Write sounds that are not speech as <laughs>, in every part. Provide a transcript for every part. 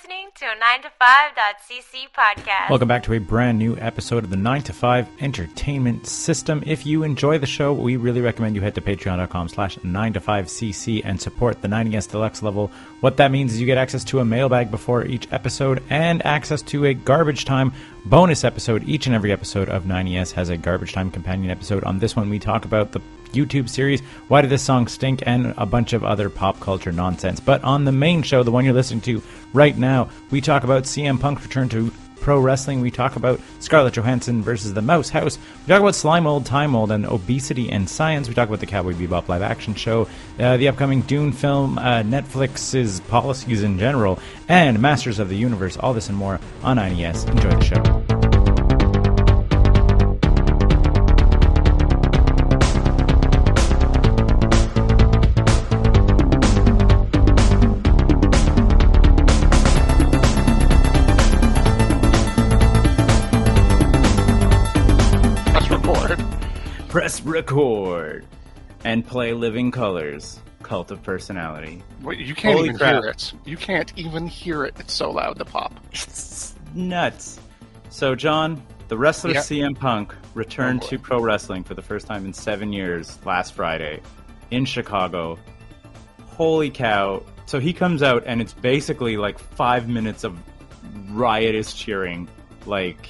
listening to a 9to5.cc podcast. Welcome back to a brand new episode of the 9 to 5 Entertainment System. If you enjoy the show, we really recommend you head to patreon.com slash 9 to 5cc and support the 90s Deluxe level. What that means is you get access to a mailbag before each episode and access to a garbage time bonus episode. Each and every episode of 90s has a garbage time companion episode. On this one, we talk about the YouTube series, Why Did This Song Stink, and a bunch of other pop culture nonsense. But on the main show, the one you're listening to right now, we talk about CM Punk's return to pro wrestling. We talk about Scarlett Johansson versus the Mouse House. We talk about Slime Mold, Time Mold, and Obesity and Science. We talk about the Cowboy Bebop live action show, uh, the upcoming Dune film, uh, Netflix's policies in general, and Masters of the Universe. All this and more on 90S. Enjoy the show. Record and play Living Colour's, Cult of Personality. Wait, you can't Holy even crap. hear it. You can't even hear it. It's so loud. The pop. It's nuts. So, John, the wrestler. CM Punk returned Oh, to pro wrestling for the first time in seven years last Friday in Chicago. Holy cow. So he comes out, and it's basically like five minutes of riotous cheering, like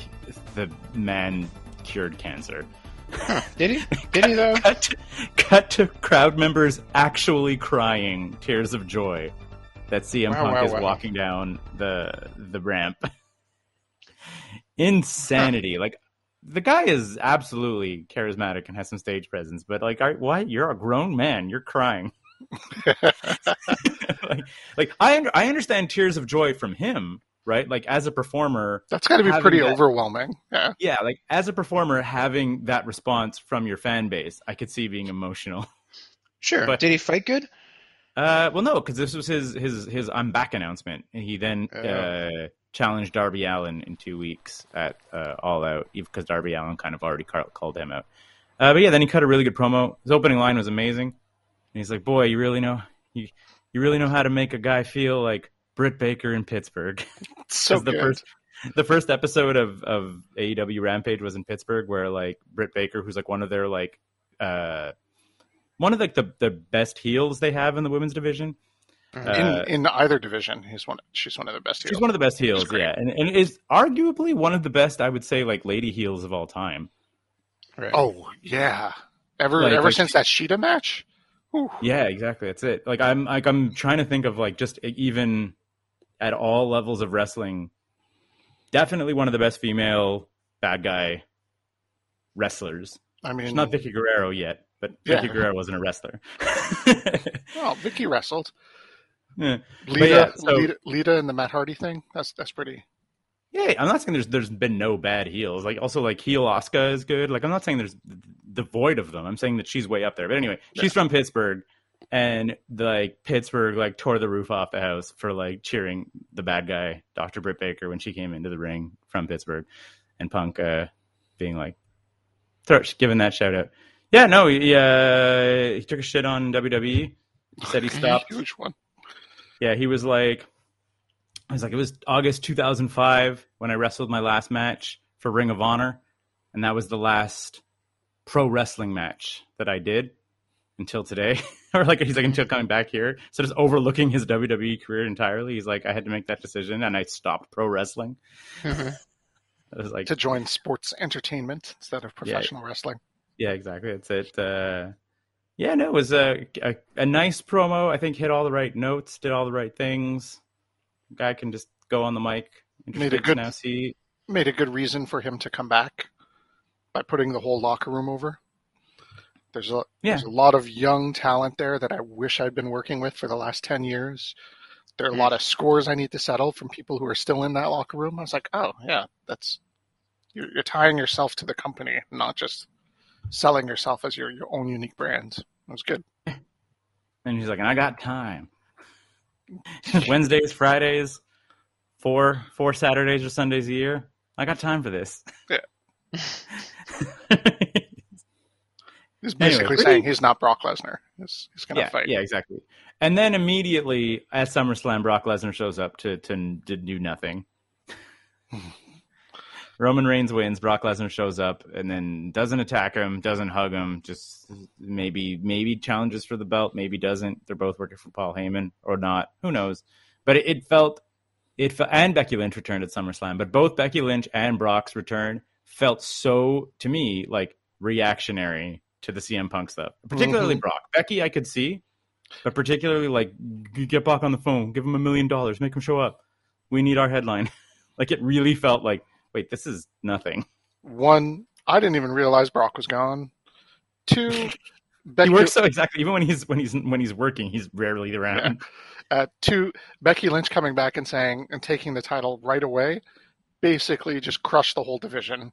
the man cured cancer. Did he? Did he though? Cut to, cut to crowd members actually crying tears of joy that CM Wow, Punk wow, is wow. walking down the the ramp. <laughs> Insanity! Like the guy is absolutely charismatic and has some stage presence, but like, are, why? You're a grown man. You're crying. <laughs> <laughs> like, like I I understand tears of joy from him, right? Like as a performer, That's got to be pretty that- overwhelming. Yeah. yeah, like as a performer, having that response from your fan base, I could see being emotional. Sure. But- Did he fight good? Uh, well, no, because this was his his his I'm back announcement. And he then Oh. uh, challenged Darby Allin in two weeks at uh, All Out, because Darby Allin kind of already called him out. Uh, but yeah, then he cut a really good promo. His opening line was amazing. And he's like, "Boy, you really know you you really know how to make a guy feel like Britt Baker in Pittsburgh." It's <laughs> so 'Cause the good. first the first episode of of AEW Rampage was in Pittsburgh, where like Britt Baker, who's like one of their like uh one of like the the best heels they have in the women's division. Uh, in in either division, he's one. She's one of the best. Heels. She's one of the best heels, yeah, and and is arguably one of the best, I would say, like lady heels of all time. Right. Oh yeah. Ever Like- ever like- since that Sheeta match. Whew. Yeah, exactly. That's it. Like I'm like I'm trying to think of like just even at all levels of wrestling, definitely one of the best female bad guy wrestlers. I mean, She's not Vickie Guerrero yet, but Yeah. Vickie Guerrero wasn't a wrestler. <laughs> well, Vickie wrestled. <laughs> yeah. Lita, yeah, so- Lita, Lita, and the Matt Hardy thing. That's that's pretty. Yeah, I'm not saying there's there's been no bad heels. Like also like heel Oscar is good. Like I'm not saying there's devoid of them. I'm saying that she's way up there. But anyway, she's from Pittsburgh, and like Pittsburgh like tore the roof off the house for like cheering the bad guy, Dr. Britt Baker, when she came into the ring from Pittsburgh, and Punk uh, being like, giving that shout out. Yeah, no, he uh, he took a shit on WWE. He said he stopped. Huge one. Yeah, he was like, I was like, it was August 2005 when I wrestled my last match for Ring of Honor, and that was the last pro wrestling match that I did until today, <laughs> or like he's like until coming back here. So just overlooking his WWE career entirely, he's like, I had to make that decision, and I stopped pro wrestling. <laughs> Mhm. I was like, to join sports entertainment instead of professional wrestling. Yeah, exactly. That's it. Uh, yeah, no, it was a, a a nice promo. I think hit all the right notes, did all the right things. Guy can just go on the mic. Made a good- now see. Made a good reason for him to come back by putting the whole locker room over. There's a Yeah. there's a lot of young talent there that I wish I'd been working with for the last ten years. There are a lot mm. of scores I need to settle from people who are still in that locker room. I was like, oh yeah, that's you're, you're tying yourself to the company, not just selling yourself as your your own unique brand. It was good. <laughs> And he's like, and I got time. <laughs> Wednesdays, Fridays, four four Saturdays or Sundays a year. I got time for this. Yeah. <laughs> He's basically pretty- saying he's not Brock Lesnar. He's, he's going to yeah, fight. yeah, exactly. And then immediately at SummerSlam, Brock Lesnar shows up to to, to do nothing. <laughs> Roman Reigns wins. Brock Lesnar shows up and then doesn't attack him, doesn't hug him. Just maybe maybe challenges for the belt, maybe doesn't. They're both working for Paul Heyman or not. Who knows? But it, it felt it fe- and Becky Lynch returned at SummerSlam. But both Becky Lynch and Brock's return felt so to me like reactionary to the CM Punk stuff, particularly Mhm. Brock. Becky, I could see, but particularly like get Brock on the phone, give him a million dollars, make him show up. We need our headline. <laughs> like it really felt like, wait, this is nothing. One, I didn't even realize Brock was gone. Two, <laughs> Becky, He works so exactly. Even when he's when he's when he's working, he's rarely around. <laughs> uh, two, Becky Lynch coming back and saying and taking the title right away, basically just crushed the whole division.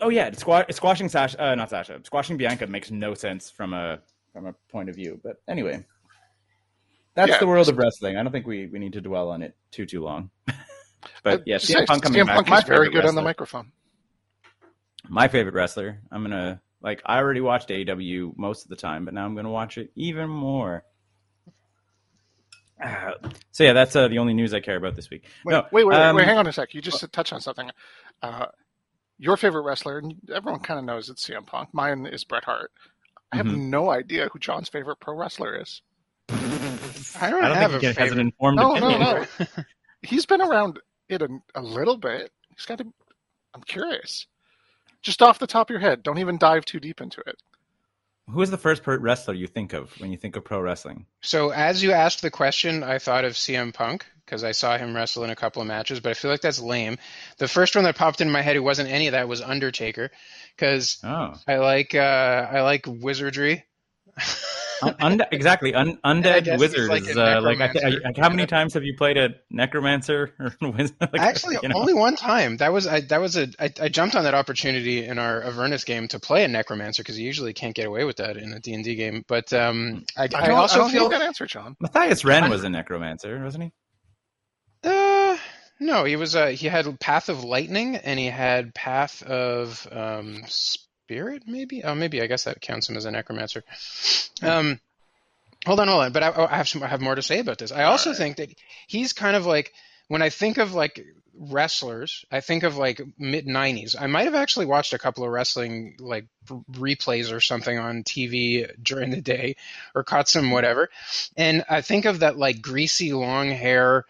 Oh yeah, squash, squashing Sasha, uh, not Sasha, squashing Bianca makes no sense from a from a point of view. But anyway, that's Yeah. the world of wrestling. I don't think we, we need to dwell on it too too long. <laughs> but yeah, CM Punk coming CM back. Punk is very good on the microphone. My favorite wrestler. I'm gonna like. I already watched AEW most of the time, but now I'm gonna watch it even more. Uh, so yeah, that's uh, the only news I care about this week. Wait, No, wait, wait, um, wait, hang on a sec. You just touched on something. Uh, your favorite wrestler, and everyone kind of knows it's CM Punk. Mine is Bret Hart. I have Mhm. no idea who John's favorite pro wrestler is. <laughs> I don't, I don't have think a he has an favorite. informed No, no, opinion. no. <laughs> He's been around it a, a little bit. He's got to. I'm curious. Just off the top of your head, don't even dive too deep into it. Who is the first per- wrestler you think of when you think of pro wrestling? So as you asked the question, I thought of CM Punk because I saw him wrestle in a couple of matches, but I feel like that's lame. The first one that popped in my head, who wasn't any of that, was Undertaker, because Oh, I like uh, I like wizardry. Und- exactly. Un- <laughs> undead guess wizards. like a uh, like, I th- necromancer. I- how many times have you played a necromancer or <laughs> like, Actually, you know? only one time. That was I. That was a. I, I jumped on that opportunity in our Avernus game to play a necromancer because you usually can't get away with that in a D and D game. But um, I, I, I, also I feel need that answer, John. Matthias Ren was a necromancer, wasn't he? Uh, no, he was. Uh, he had Path of Lightning, and he had Path of um, Spirit. Maybe. Oh, maybe. I guess that counts him as a necromancer. Um, hold on, hold on. But I, I have some. I have more to say about this. I also Alright. think that he's kind of like when I think of like wrestlers, I think of like mid '90s. I might have actually watched a couple of wrestling like replays or something on TV during the day, or caught some whatever. And I think of that like greasy long hair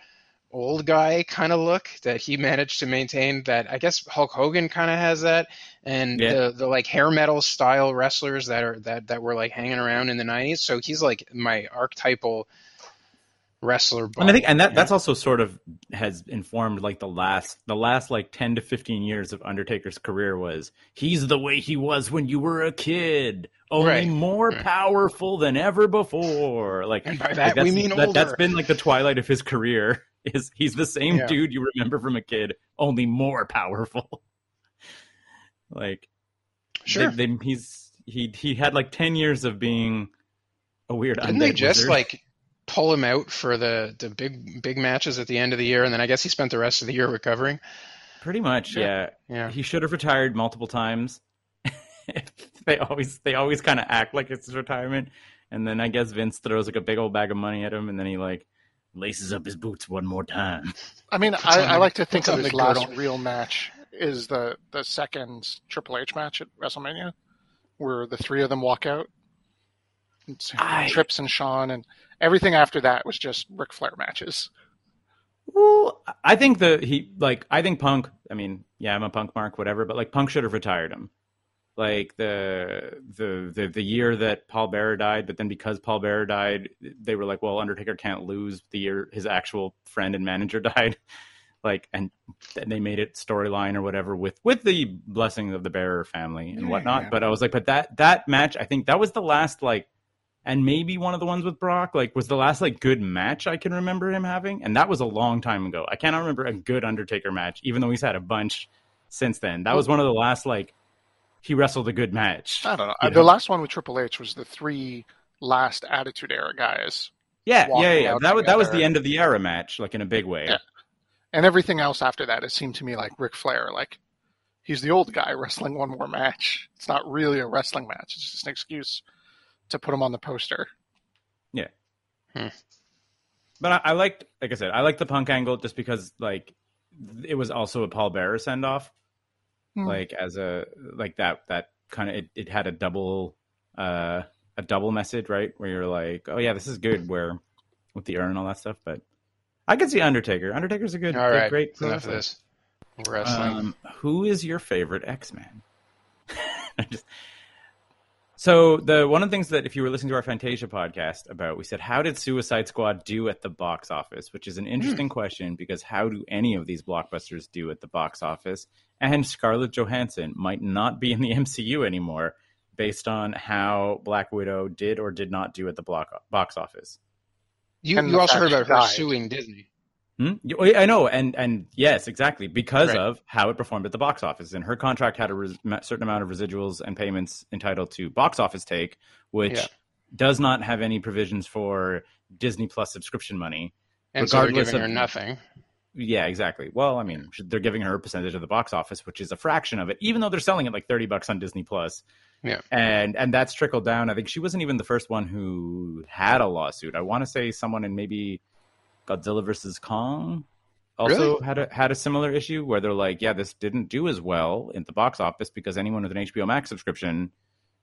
old guy kind of look that he managed to maintain that I guess Hulk Hogan kind of has that and Yeah. the the like hair metal style wrestlers that are that that were like hanging around in the 90s so he's like my archetypal wrestler And I think, and that body, that's also sort of has informed like the last the last like ten to fifteen years of Undertaker's career was he's the way he was when you were a kid, only Right. more Right. powerful than ever before. Like, And by like, that, we mean that, that's older. been like the twilight of his career. Is he's the same Yeah. dude you remember from a kid, only more powerful. <laughs> like, sure they, they, he's he he had like ten years of being a weird. didn't they just wizard. like pull him out for the the big big matches at the end of the year and then I guess he spent the rest of the year recovering Pretty much, Yeah. yeah. yeah He should have retired multiple times. <laughs> they always they always kind of act like it's his retirement, and then I guess Vince throws like a big old bag of money at him, and then he like laces up his boots one more time. I mean, I, I like to think of on his the last girdle. real match is the the second Triple H match at WrestleMania, where the three of them walk out. It's I- Trips and Shawn, and everything after that was just Ric Flair matches. Well, I think the he like I think Punk. I mean, yeah, I'm a Punk mark, whatever, but like Punk should have retired him. Like the the the the year that Paul Bearer died, but then because Paul Bearer died, they were like, well, Undertaker can't lose the year his actual friend and manager <laughs> died. Like, and then they made it storyline or whatever with with the blessing of the Bearer family and Yeah, whatnot. yeah. But I was like, but that that match, I think that was the last like and maybe one of the ones with Brock, like was the last like good match I can remember him having, and that was a long time ago. I cannot remember a good Undertaker match, even though he's had a bunch since then. That was one of the last like he wrestled a good match. I don't know. You Uh, know? The last one with Triple H was the three last Attitude Era guys, Yeah, yeah, yeah. That was that was the end of the era match, like in a big way. Yeah. and everything else after that. It seemed to me like Ric Flair, like he's the old guy <laughs> wrestling one more match. It's not really a wrestling match. It's just an excuse to put him on the poster. Hmm. But I, I liked, like I said, I liked the punk angle just because like it was also a Paul Bearer send off, Hmm. like as a like that that kind of it, it had a double uh a double message right where you're like oh yeah this is good where with the urn and all that stuff but I could see Undertaker Undertaker's a good, All good right, great pro enough of this wrestling. Um, who is your favorite X Man? <laughs> so the one of the things that if you were listening to our Fantasia podcast about, we said, how did Suicide Squad do at the box office? Which is an hmm. interesting question because how do any of these blockbusters do at the box office? And Scarlett Johansson might not be in the <laughs> MCU anymore based on how Black Widow did or did not do at the block, box office. you you also heard she about her died. suing Disney. Hmm? I know, and and yes, exactly, because Right. of how it performed at the box office, and her contract had a res- certain amount of residuals and payments entitled to box office take, which Yeah. does not have any provisions for Disney Plus subscription money. And so they're giving of- her nothing. Yeah, exactly. Well, I mean, they're giving her a percentage of the box office, which is a fraction of it, even though they're selling it like thirty bucks on Disney Plus. Yeah. and and that's trickled down. I think she wasn't even the first one who had a lawsuit. I want to say someone in maybe Godzilla versus Kong also Really? had a had a similar issue where they're like, yeah, this didn't do as well in the box office because anyone with an HBO Max subscription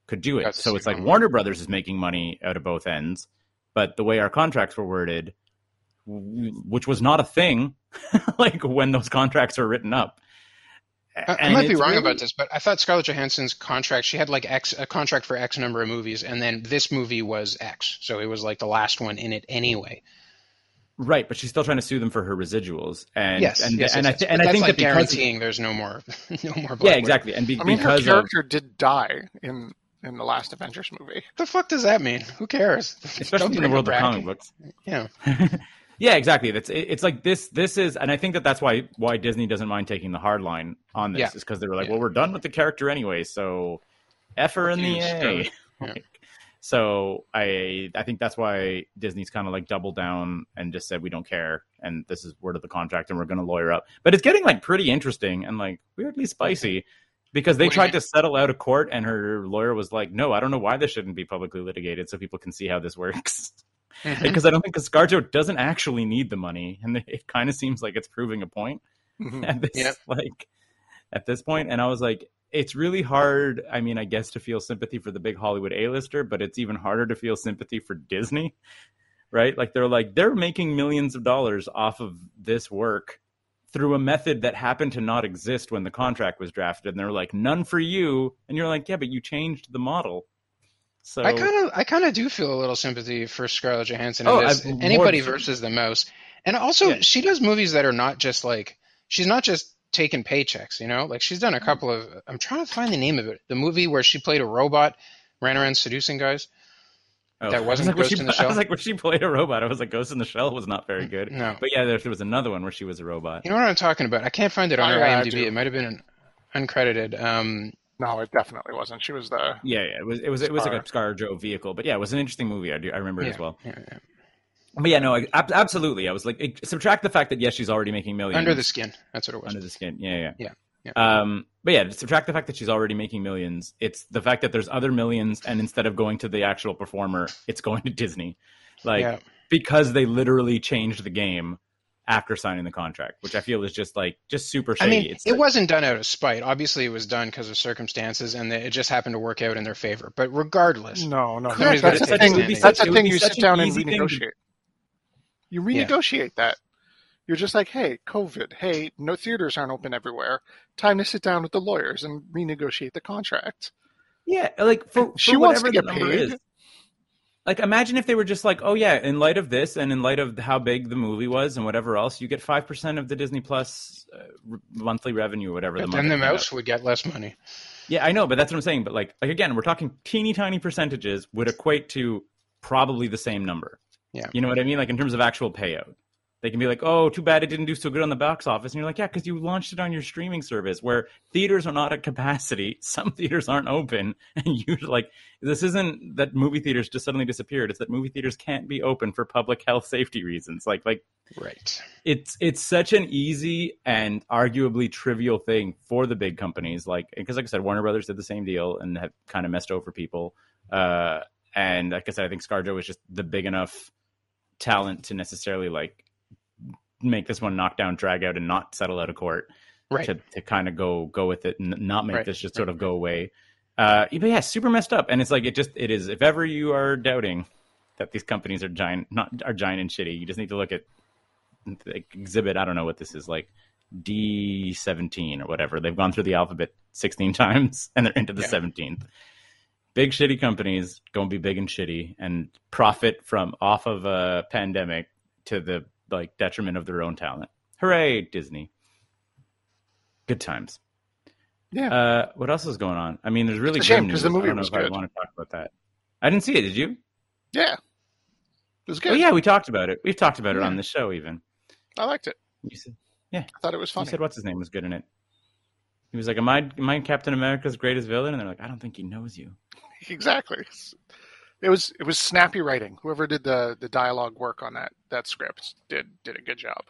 could do it. To So it's like. Warner Brothers is making money out of both ends, but the way our contracts were worded, which was not a thing, <laughs> like when those contracts were written up. I, I might be wrong really- about this, but I thought Scarlett Johansson's contract, she had like X, a contract for X number of movies, and then this movie was X. So it was like the last one in it anyway. Right, but she's still trying to sue them for her residuals, and yes. and yes, and yes, I th- But and I think like that because guaranteeing there's no more, <laughs> no more. Black yeah, exactly, and be, I mean, her because of character did die in in the last Avengers movie. The fuck does that mean? Who cares? <laughs> especially in the world of back. comic books. Yeah. <laughs> yeah, exactly. That's it, it's like this. This is, and I think that that's why why Disney doesn't mind taking the hard line on this Yeah. is because they were like, Yeah. well, we're done with the character anyway, so effer her in the A. Scarlett. Yeah. So I I think that's why Disney's kind of like doubled down and just said we don't care, and this is word of the contract, and we're going to lawyer up. But it's getting like pretty interesting and like weirdly spicy. Because they What do you tried to settle out of court, and her lawyer was like, "No, I don't know why this shouldn't be publicly litigated, so people can see how this works." Mhm. because I don't think Scarjo doesn't actually need the money, and <laughs> it kind of seems like it's proving a point Mhm. at this Yep. like at this point. And I was like, it's really hard. I mean, I guess to feel sympathy for the big Hollywood A-lister, but it's even harder to feel sympathy for Disney, <laughs> right? Like they're like they're making millions of dollars off of this work through a method that happened to not exist when the contract was drafted, and they're like, none for you, and you're like, yeah, but you changed the model. So I kind of, I kind of do feel a little sympathy for Scarlett Johansson. Oh, this. I've more- Anybody versus the mouse, and also Yeah. she does movies that are not just like she's not just taking paychecks. You know, like she's done a couple of. I'm trying to find the name of it. The movie where she played a robot, ran around seducing guys. Oh, That I was wasn't like, when Ghost she, in the <laughs> I was like, when she played a robot, I was like, Ghost in the Shell was not very good. No, But yeah, there, there was another one where she was a robot. you know what I'm talking about. I can't find it on Oh, her yeah, IMDb. It might have been an uncredited. Um, No, it definitely wasn't. She was the Yeah, yeah, it was it was it was like a Scarjo vehicle, but yeah, it was an interesting movie. I do I remember it yeah, as well. yeah, yeah. But yeah, no, I, ab- absolutely. I was like, it- subtract the fact that yes, she's already making millions Under the skin. That's what it was. under the skin. Yeah, yeah, Yeah, Um, but yeah, subtract the fact that she's already making millions. It's the fact that there's other millions, and instead of going to the actual performer, it's going to Disney, like Yeah. because they literally changed the game after signing the contract, which I feel is just like just super shady. I mean, it's it like- wasn't done out of spite. Obviously, it was done because of circumstances, and it just happened to work out in their favor. But regardless, no, no. Somebody's That's, gotta the take thing. a stand. That's It the thing. You sit down and easy thing to- renegotiate. You Yeah. renegotiate that. You're just like, hey, COVID. Hey, no theaters aren't open everywhere. Time to sit down with the lawyers and renegotiate the contract. Yeah, like for, She for wants whatever to the get number paid. is. Like imagine if they were just like, oh yeah, in light of this and in light of how big the movie was and whatever else, you get five percent of the Disney Plus uh, r- monthly revenue or whatever. but the then the mouse would get less money. Yeah, I know, but that's what I'm saying. But like, like again, we're talking teeny tiny percentages would equate to probably the same number. Yeah. you know what I mean? Like in terms of actual payout. They can be like, "Oh, too bad it didn't do so good on the box office," and you're like, "Yeah, because you launched it on your streaming service, where theaters are not at capacity. <laughs> Some theaters aren't open, and you're like this isn't that movie theaters just suddenly disappeared. It's that movie theaters can't be open for public health safety reasons. Like, like Right. it's it's such an easy and arguably trivial thing for the big companies like because like i said warner brothers did the same deal and have kind of messed over people uh and like i said i think scarjo is just the big enough talent to necessarily like make this one knock down, drag out, and not settle out of court. Right. To, to kind of go go with it and not make Right, this just sort of go away. Uh, but yeah, super messed up. And it's like it just it is. If ever you are doubting that these companies are giant, not are giant and shitty, you just need to look at like, exhibit. I don't know what this is like D seventeen or whatever. They've gone through the alphabet sixteen <laughs> times and they're into the Yeah. Big shitty companies gonna be big and shitty and profit from off of a pandemic to the like detriment of their own talent. Hooray, Disney! Good times. Yeah. Uh, what else is going on? I mean, there's really It's shame, grim 'cause news. the movie I don't know was if I want to talk about that. I didn't see it. Did you? yeah. It was good. Oh yeah, we talked about it. We've talked about it Yeah. on the show. Even I liked it. you said, I thought it was you funny. said what's his name was good in it. He was like, "Am I, am I Captain America's greatest villain?" And they're like, "I don't think he knows you." Exactly. It was it was snappy writing. Whoever did the the dialogue work on that that script did did a good job.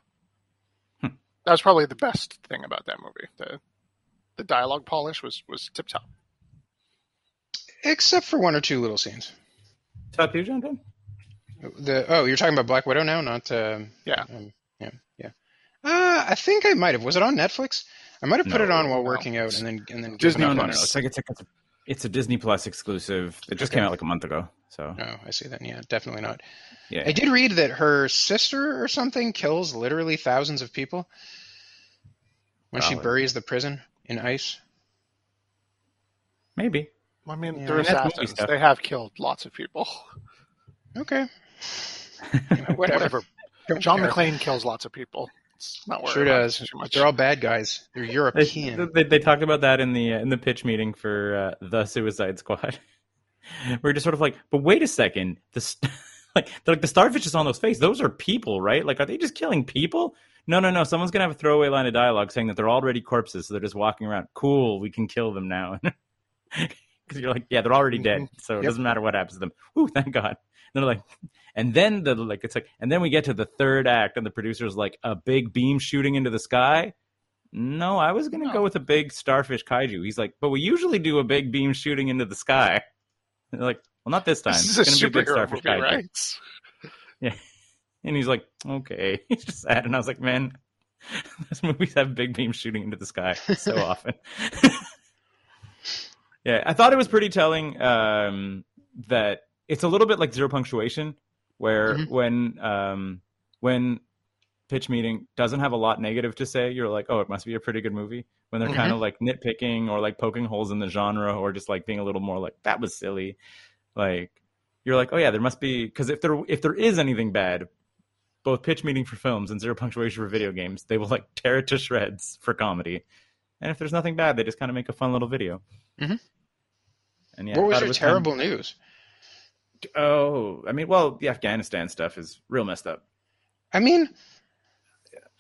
Hmm. That was probably the best thing about that movie. The the dialogue polish was was tip top. Except for one or two little scenes. Talk to you, Jonathan. The oh, you're talking about Black Widow now, not um, Yeah. um, yeah, yeah. Uh, I think I might have. Was it on Netflix? I might have put it on while no. working out, and then and then Disney No, given no, up no. on. It's like it's, like, it's a Disney Plus exclusive. It just Okay. came out like a month ago. So No, I see that. Yeah, definitely not. yeah, I did read that her sister or something kills literally thousands of people when she oh. buries the prison in ice. maybe. I mean, Yeah. they're assassins. They have killed lots of people. Okay, <laughs> You know, whatever. Whatever. Don't John care. McClane kills lots of people. It's not worried Sure about does. too much. they're all bad guys. They're They, European. they, they talked about that in the uh, in the pitch meeting for uh, the Suicide Squad. <laughs> We're just sort of like, but wait a second, the st- <laughs> like they're like the starfish is on those face. Those are people, right? Like, are they just killing people? No, no, no. Someone's gonna have a throwaway line of dialogue saying that they're already corpses, so they're just walking around. Cool, we can kill them now. <laughs> Because you're like, yeah, they're already dead, so it Yep. doesn't matter what happens to them. Ooh, thank God. And they're like, and then the like, it's like, and then we get to the third act, and the producer's like, a big beam shooting into the sky. No, I was gonna go with a big starfish kaiju. He's like, but we usually do a big beam shooting into the sky. <laughs> They're like, well, not this time. This is it's gonna be a big starfish movie, kaiju. right? <laughs> Yeah. And he's like, okay. <laughs> He's just sad. And I was like, man, those movies have big beams shooting into the sky so often. yeah, I thought it was pretty telling um, that it's a little bit like zero punctuation, where Mhm. when um, when pitch meeting doesn't have a lot negative to say, you're like, oh, it must be a pretty good movie. When they're kind of like nitpicking or like poking holes in the genre or just like being a little more like that was silly, like you're like, oh yeah, there must be because if there if there is anything bad, both pitch meeting for films and zero punctuation for video games, they will like tear it to shreds for comedy. And if there's nothing bad, they just kind of make a fun little video. Mhm. And yeah, what was thought it your kind of- terrible news? Oh, I mean, well, the Afghanistan stuff is real messed up. I mean,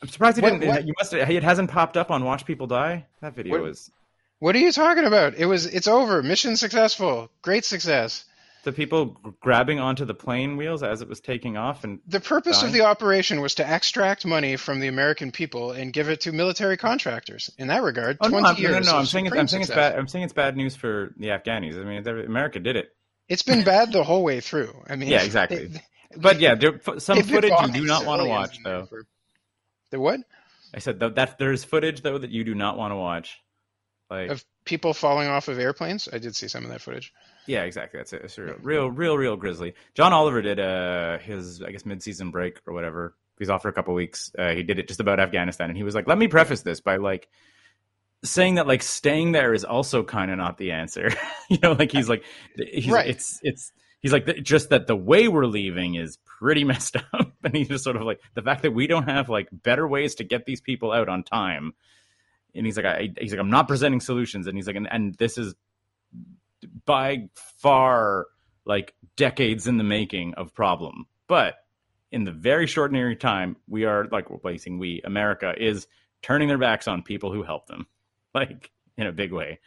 I'm surprised it What- didn't. what- You must. It hasn't popped up on Watch People Die. That video What- was what are you talking about? It was. It's over. Mission successful. Great success. the people grabbing onto the plane wheels as it was taking off, and The purpose Dying? of the operation was to extract money from the American people and give it to military contractors. In that regard, oh no, twenty I'm, no, years. no, no, of I'm saying it's, I'm saying it's bad. I'm saying it's bad news for the Afghanis. I mean, America did it. It's been bad the whole way through. I mean, Yeah, <laughs> exactly. they- But yeah, there, some footage you do not want to watch, though. for- The what? I said that, that there's footage though that you do not want to watch. Like, Of people falling off of airplanes? I did see some of that footage. yeah, exactly. That's it. It's real, real, real, real grisly. John Oliver did uh his, I guess, mid-season break or whatever. He's off for a couple weeks. Uh, he did it just about Afghanistan, and he was like, "Let me preface this by like." Saying that like staying there is also kind of not the answer. <laughs> You know like he's like he's Right. it's it's he's like just that the way we're leaving is pretty <laughs> messed up. And he's just sort of like the fact that we don't have like better ways to get these people out on time. And he's like I, he's like i'm not presenting solutions. And he's like and, and this is by far like decades in the making of problem. But in the very short near time we are like replacing we america is turning their backs on people who help them like in a big way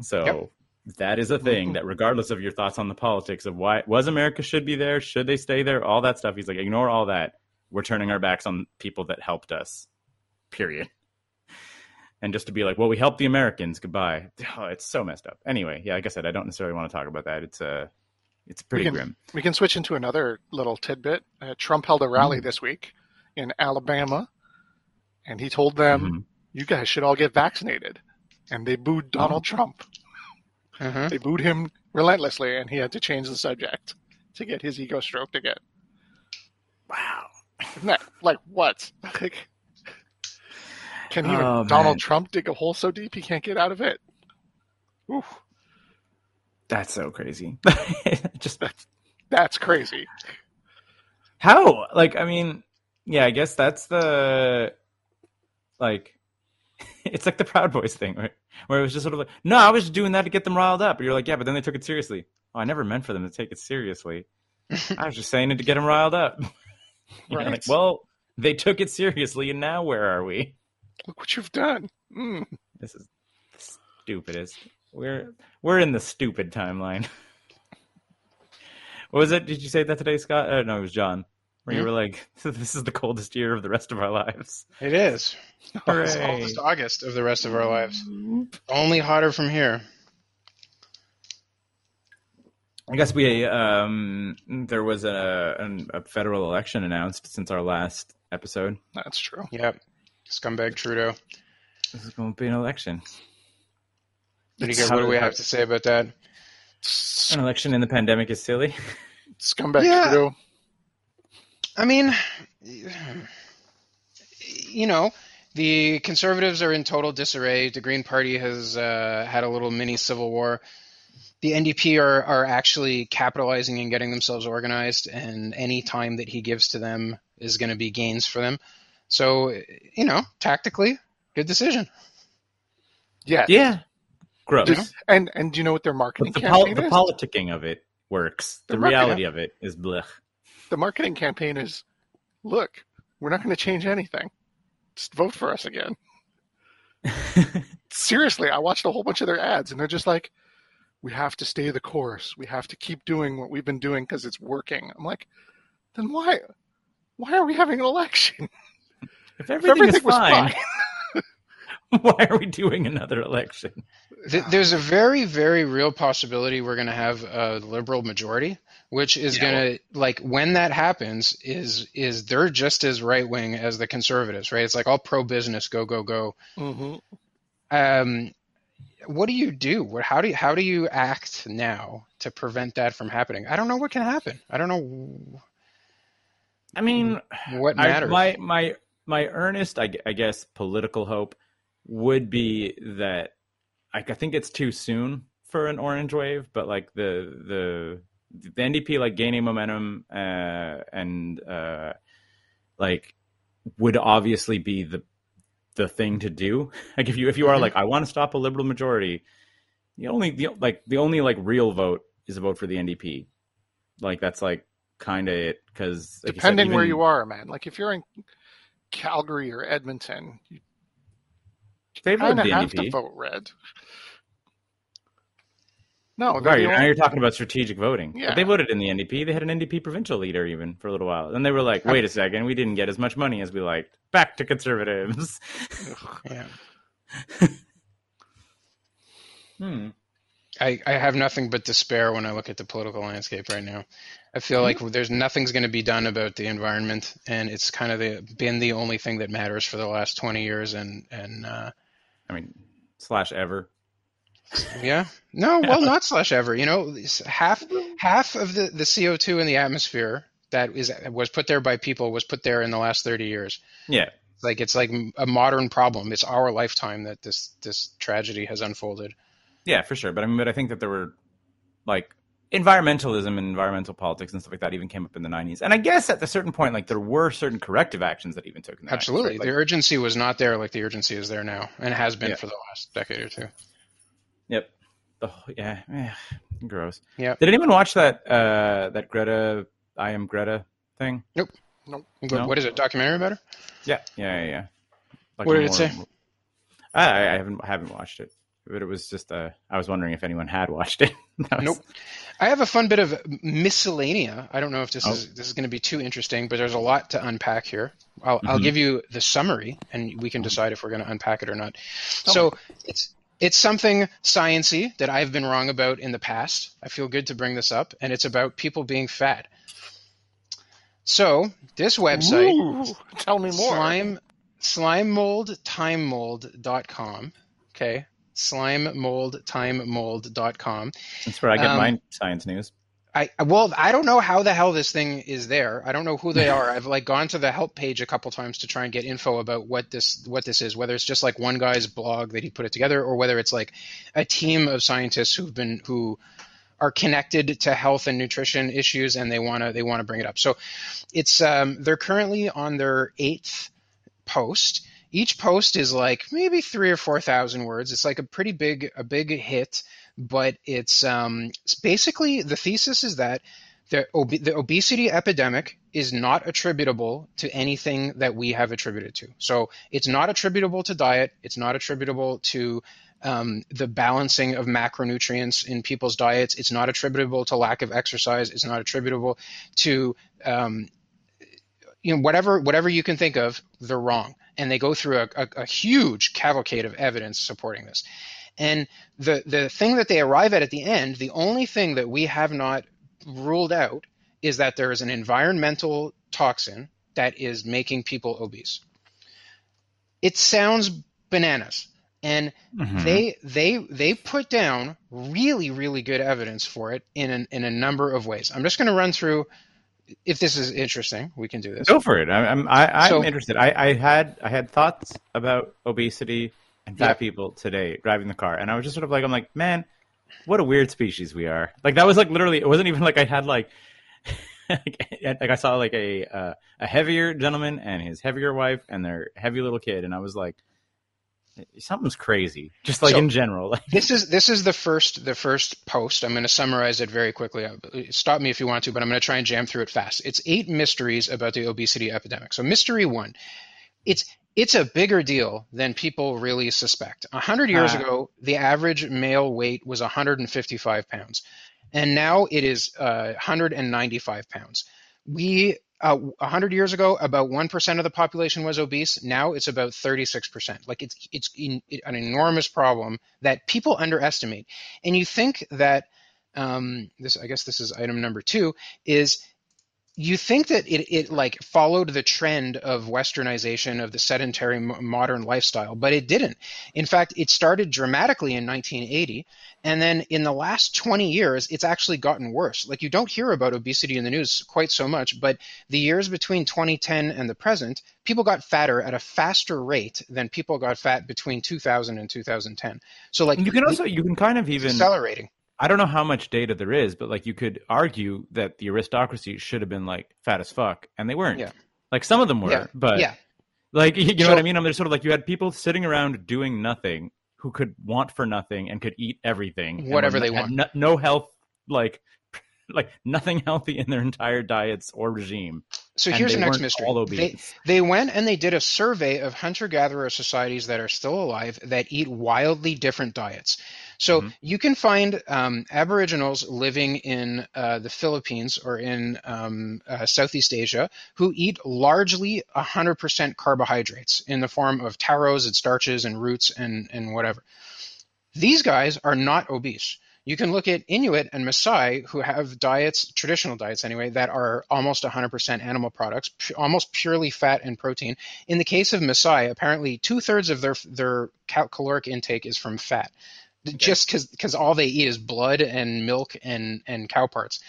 so Yep. that is a thing that regardless of your thoughts on the politics of why was america should be there should they stay there all that stuff he's like ignore all that we're turning our backs on people that helped us period and just to be like well we helped the americans goodbye <sighs> oh, it's so messed up anyway yeah like i said i don't necessarily want to talk about that it's uh It's pretty we can, grim. We can switch into another little tidbit. Uh, Trump held a rally Mm. this week in Alabama, and he told them, Mhm. "You guys should all get vaccinated." And they booed Donald Oh. Trump. Uh-huh. They booed him relentlessly, and he had to change the subject to get his ego stroked again. Wow. That like what? <laughs> Like, can even Oh, Donald. Trump dig a hole so deep he can't get out of it? Oof, That's so crazy. <laughs> Just that's crazy. how? Like, I mean, yeah, I guess that's the like. <laughs> It's like the Proud Boys thing, right? Where it was just sort of like, no, I was doing that to get them riled up. You're like, yeah, but then they took it seriously. Oh, I never meant for them to take it seriously. <laughs> I was just saying it to get them riled up. <laughs> Right. like, well, they took it seriously, and now where are we? Look what you've done. Mm. This is the stupidest. We're we're in the stupid timeline. what was it? Did you say that today, Scott? Uh, no, it was John. Where you were like, <laughs> "This is the coldest year of the rest of our lives." It is. <laughs> It's Hooray. August of the rest of our lives. Only hotter from here. I guess we um there was a an, a federal election announced since our last episode. That's true. Yep. Scumbag Trudeau. This is going to be an election. What do, get, what do we have to say about that? An election in the pandemic is silly. Scumbag Yeah. Trudeau. I mean, you know, the conservatives are in total disarray. The Green Party has uh, had a little mini civil war. The NDP are, are actually capitalizing and getting themselves organized, and any time that he gives to them is going to be gains for them. So, you know, tactically, good decision. Yeah. Yeah, gross. Just- and and do you know what their marketing But the, pol- campaign the politicking of it works. The The marketing- reality of it is blech. The marketing campaign is, look, we're not going to change anything. Just vote for us again. <laughs> Seriously, I watched a whole bunch of their ads, and they're just like, we have to stay the course. We have to keep doing what we've been doing because it's working. I'm like, then why? Why are we having an election? If <laughs> If everything, is was fine, <laughs> why are we doing another election? There's a very, very real possibility we're going to have a liberal majority, which is Yeah. going to like when that happens is is they're just as right wing as the conservatives, right? It's like all pro business, go go go. Mm-hmm. Um, what do you do? What how do you, how do you act now to prevent that from happening? I don't know what can happen. I don't know I mean, what I, matters. my my my earnest, I, I guess, political hope would be that I, I think it's too soon for an orange wave, but like the the the NDP like gaining momentum uh, and uh, like would obviously be the the thing to do. <laughs> Like if you if you are like I want to stop a liberal majority, the only the like the only like real vote is a vote for the NDP. Like that's like kind of it because Depending where you are, man. Like if you're in Calgary or Edmonton, you they kind of the have to vote red. No, Right, now only- you're talking about strategic voting. Yeah. But they voted in the NDP. They had an NDP provincial leader even for a little while. Then they were like, wait a second, we didn't get as much money as we liked. Back to conservatives. yeah. <laughs> hmm. I, I have nothing but despair when I look at the political landscape right now. I feel like there's nothing's going to be done about the environment, and it's kind of the, been the only thing that matters for the last 20 years. And and uh, I mean, slash ever. Yeah, no, well, not slash ever. You know, half half of the, the CO2 in the atmosphere that is was put there by people was put there in the last 30 years. Yeah. Like it's like a modern problem. It's our lifetime that this this tragedy has unfolded. Yeah, for sure. But I mean, but I think that there were like environmentalism and environmental politics and stuff like that even came up in the 90s. And I guess at a certain point, like there were certain corrective actions that even took in the 90s, Absolutely, right? the urgency was not there like the urgency is there now, and has been Yeah. for the last decade or two. Yep. The, yeah, eh, gross. Yeah. Did anyone watch that uh that Greta I am Greta thing? What, No. what is it? Documentary about her? Yeah, yeah, yeah. yeah. Like What did it say? I, I haven't haven't watched it, but it was just uh, I was wondering if anyone had watched it. <laughs> Was- Nope. I have a fun bit of miscellanea. I don't know if this Oh. is this is going to be too interesting, but there's a lot to unpack here. I'll, I'll Mhm. give you the summary, and we can decide if we're going to unpack it or not. Tell So it's It's something sciency that I've been wrong about in the past. I feel good to bring this up, and it's about people being fat. So this website, Ooh, tell me more. slime, slimemoldtimemold.com. Okay, slimemoldtimemold.com. That's where I get Um, my science news. I well, I don't know how the hell this thing is there. I don't know who they are. <laughs> I've like gone to the help page a couple times to try and get info about what this what this is. Whether it's just like one guy's blog that he put it together, or whether it's like a team of scientists who've been who are connected to health and nutrition issues, and they want to they want to bring it up. So it's um, they're currently on their eighth post. Each post is like maybe three or four thousand words. It's like a pretty big a big hit but it's, um, basically the thesis is that the, ob- the obesity epidemic is not attributable to anything that we have attributed to. So it's not attributable to diet. It's not attributable to um, the balancing of macronutrients in people's diets. It's not attributable to lack of exercise. It's not attributable to um, you know whatever whatever you can think of. They're wrong, and they go through a, a, a huge cavalcade of evidence supporting this. And the the thing that they arrive at at the end, the only thing that we have not ruled out is that there is an environmental toxin that is making people obese. It sounds bananas. And Mhm. they they they put down really really good evidence for it in an, in a number of ways. I'm just going to run through. If this is interesting, we can do this. Go for it. I, I'm I, I'm So- interested. I, I had I had thoughts about obesity and fat Yeah. people today driving the car, and I was just sort of like, I'm like, man, what a weird species we are. Like that was like literally. It wasn't even like I had like. <laughs> like I saw like a uh, a heavier gentleman and his heavier wife and their heavy little kid, and I was like, something's crazy. Just like So- in general, <laughs> This is this is the first the first post. I'm going to summarize it very quickly. Uh, Stop me if you want to, but I'm going to try and jam through it fast. It's eight mysteries about the obesity epidemic. So mystery one, it's it's a bigger deal than people really suspect. A hundred years Ah. ago, the average male weight was 155 pounds, and now it is uh, 195 pounds. We uh, 100 years ago, about 1% of the population was obese. Now it's about 36%. Like it's, it's in, an enormous problem that people underestimate. And you think that, um, this, I guess this is item number two, is you think that it, it like followed the trend of westernization of the sedentary modern lifestyle, but it didn't. In fact, it started dramatically in 1980. And then in the last 20 years, it's actually gotten worse. Like you don't hear about obesity in the news quite so much, but the years between 2010 and the present, people got fatter at a faster rate than people got fat between 2000 and 2010. So like you can also you can kind of even accelerating. I don't know how much data there is, but like you could argue that the aristocracy should have been like fat as fuck, and they weren't. Yeah. Like some of them were, Yeah. but yeah. like <laughs> you know So- what I mean. I'm just sort of like you had people sitting around doing nothing who could want for nothing and could eat everything, Whatever they want. No, no health, like <laughs> like nothing healthy in their entire diets or regime. So and here's the next mystery. They, they went and they did a survey of hunter gatherer societies that are still alive that eat wildly different diets. So Mhm. you can find um, Aboriginals living in uh, the Philippines or in um, uh, Southeast Asia who eat largely 100% carbohydrates in the form of taros and starches and roots and, and whatever. These guys are not obese. You can look at Inuit and Maasai who have diets, traditional diets anyway, that are almost 100% animal products, pu- almost purely fat and protein. In the case of Maasai, apparently two thirds of their their cal- caloric intake is from fat, just because all they eat is blood and milk and and cow parts,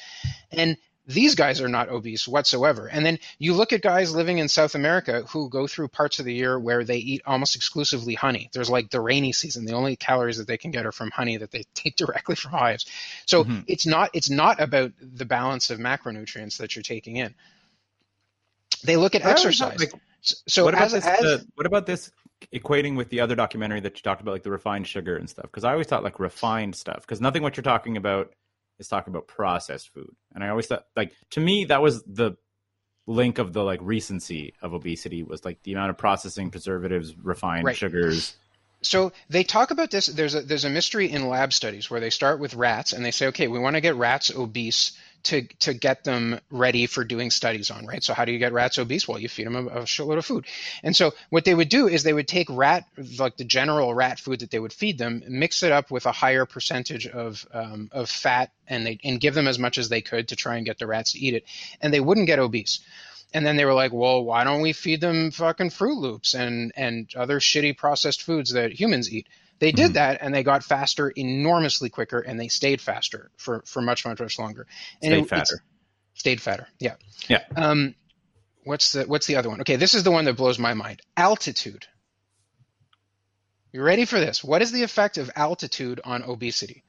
and these guys are not obese whatsoever. And then you look at guys living in South America who go through parts of the year where they eat almost exclusively honey. There's like the rainy season. The only calories that they can get are from honey that they <laughs> take directly from hives. So Mhm. it's not it's not about the balance of macronutrients that you're taking in. They look at I exercise. like, so what about as, this? as uh, what about this equating with the other documentary that you talked about, like the refined sugar and stuff? Because I always thought like refined stuff, because nothing what you're talking about is talking about processed food, and I always thought like to me that was the link of the like recency of obesity was like the amount of processing, preservatives, refined Right. sugars. So they talk about this. There's a there's a mystery in lab studies where they start with rats and they say, okay, we want to get rats obese to to get them ready for doing studies on, right? So how do you get rats obese? Well, you feed them a, a shitload of food. And so what they would do is they would take rat, like the general rat food that they would feed them, mix it up with a higher percentage of um, of fat, and they and give them as much as they could to try and get the rats to eat it, and they wouldn't get obese. And then they were like, well, why don't we feed them fucking Froot Loops and and other shitty processed foods that humans eat? They did Mhm. that and they got faster enormously quicker and they stayed faster for, for much, much, much longer. And Stay it- fatter. Stayed fatter. Yeah. Yeah. Um, what's the what's the other one? Okay, this is the one that blows my mind. Altitude. You ready for this? What is the effect of altitude on obesity?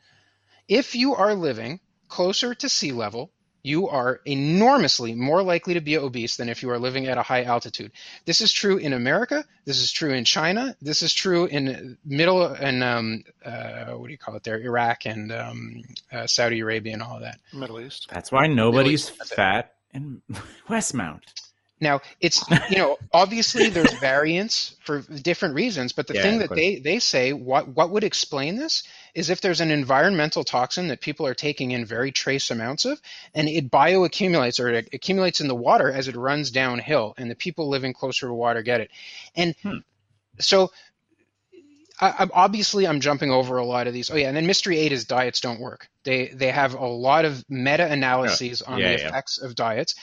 If you are living closer to sea level, you are enormously more likely to be obese than if you are living at a high altitude. This is true in America. This is true in China. This is true in middle and um, uh, what do you call it there? Iraq and um, uh, Saudi Arabia and all of that. Middle East. That's why nobody's That's it. fat in <laughs> Westmount. Now it's you know <laughs> obviously there's variance for different reasons, but the Yeah, thing that they they say what what would explain this is if there's an environmental toxin that people are taking in very trace amounts of, and it bioaccumulates or it accumulates in the water as it runs downhill, and the people living closer to water get it, and Hmm. so. I, I'm obviously I'm jumping over a lot of these. Oh yeah, and then mystery eight is diets don't work. They they have a lot of meta analyses on Yeah, the effects of diets,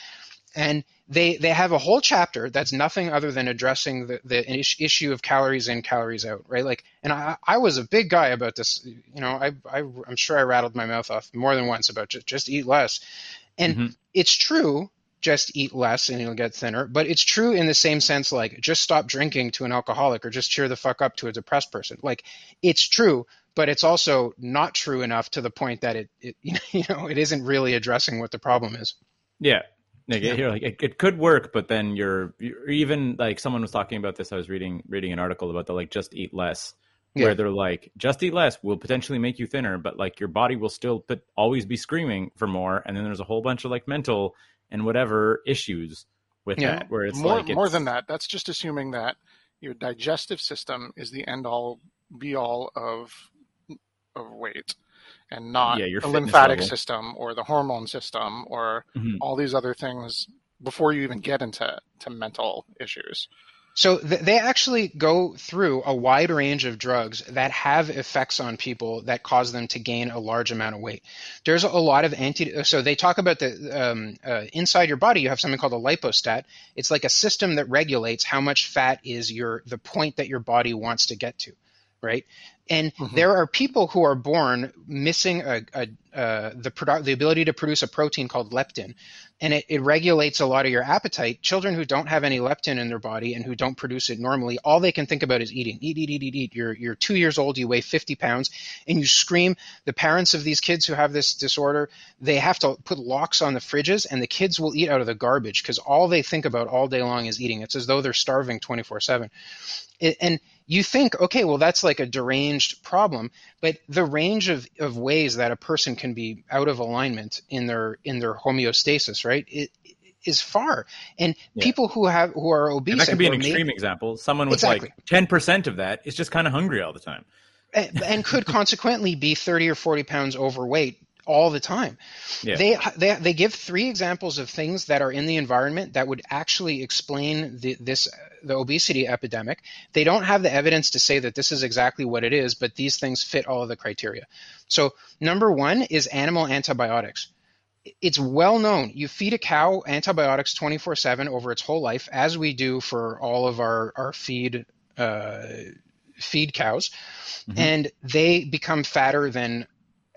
and they they have a whole chapter that's nothing other than addressing the, the is- issue of calories in calories out right like and I, I was a big guy about this you know I, I i'm sure i rattled my mouth off more than once about just, just eat less and Mhm. it's true just eat less and you'll get thinner but it's true in the same sense like just stop drinking to an alcoholic or just cheer the fuck up to a depressed person like it's true but it's also not true enough to the point that it, it <laughs> you know it isn't really addressing what the problem is Yeah. Like, Yeah. you're like, it, it could work, but then you're, you're even like someone was talking about this. I was reading reading an article about the like just eat less, Yeah. where they're like just eat less will potentially make you thinner, but like your body will still put, always be screaming for more. And then there's a whole bunch of like mental and whatever issues with Yeah. that, where it's more like more than that. That's just assuming that your digestive system is the end all be all of of weight, and not Yeah, your the lymphatic level. system or the hormone system or Mhm. all these other things before you even get into to mental issues. So th- they actually go through a wide range of drugs that have effects on people that cause them to gain a large amount of weight. There's a lot of anti. So they talk about the um, uh, inside your body. You have something called a lipostat. It's like a system that regulates how much fat is your the point that your body wants to get to, right? And Mhm. there are people who are born missing a, a, uh, the produ- the ability to produce a protein called leptin, and it, it regulates a lot of your appetite. Children who don't have any leptin in their body and who don't produce it normally, all they can think about is eating. Eat, eat, eat, eat, eat. You're you're two years old, you weigh 50 pounds, and you scream. The parents of these kids who have this disorder, they have to put locks on the fridges, and the kids will eat out of the garbage because all they think about all day long is eating. It's as though they're starving 24/7. It- and you think, okay, well, that's like a deranged problem, but the range of, of ways that a person can be out of alignment in their in their homeostasis, right, it, is far. And Yeah. people who have who are obese And that could be an are made- extreme example. Someone with Exactly. like ten percent of that is just kind of hungry all the time. and, and could <laughs> consequently be 30 or 40 pounds overweight all the time. Yeah. They, they they give three examples of things that are in the environment that would actually explain the, this the obesity epidemic. They don't have the evidence to say that this is exactly what it is, but these things fit all of the criteria. So number one is animal antibiotics. It's well known. You feed a cow antibiotics 24/7 over its whole life, as we do for all of our our feed uh, feed cows, Mhm. and they become fatter than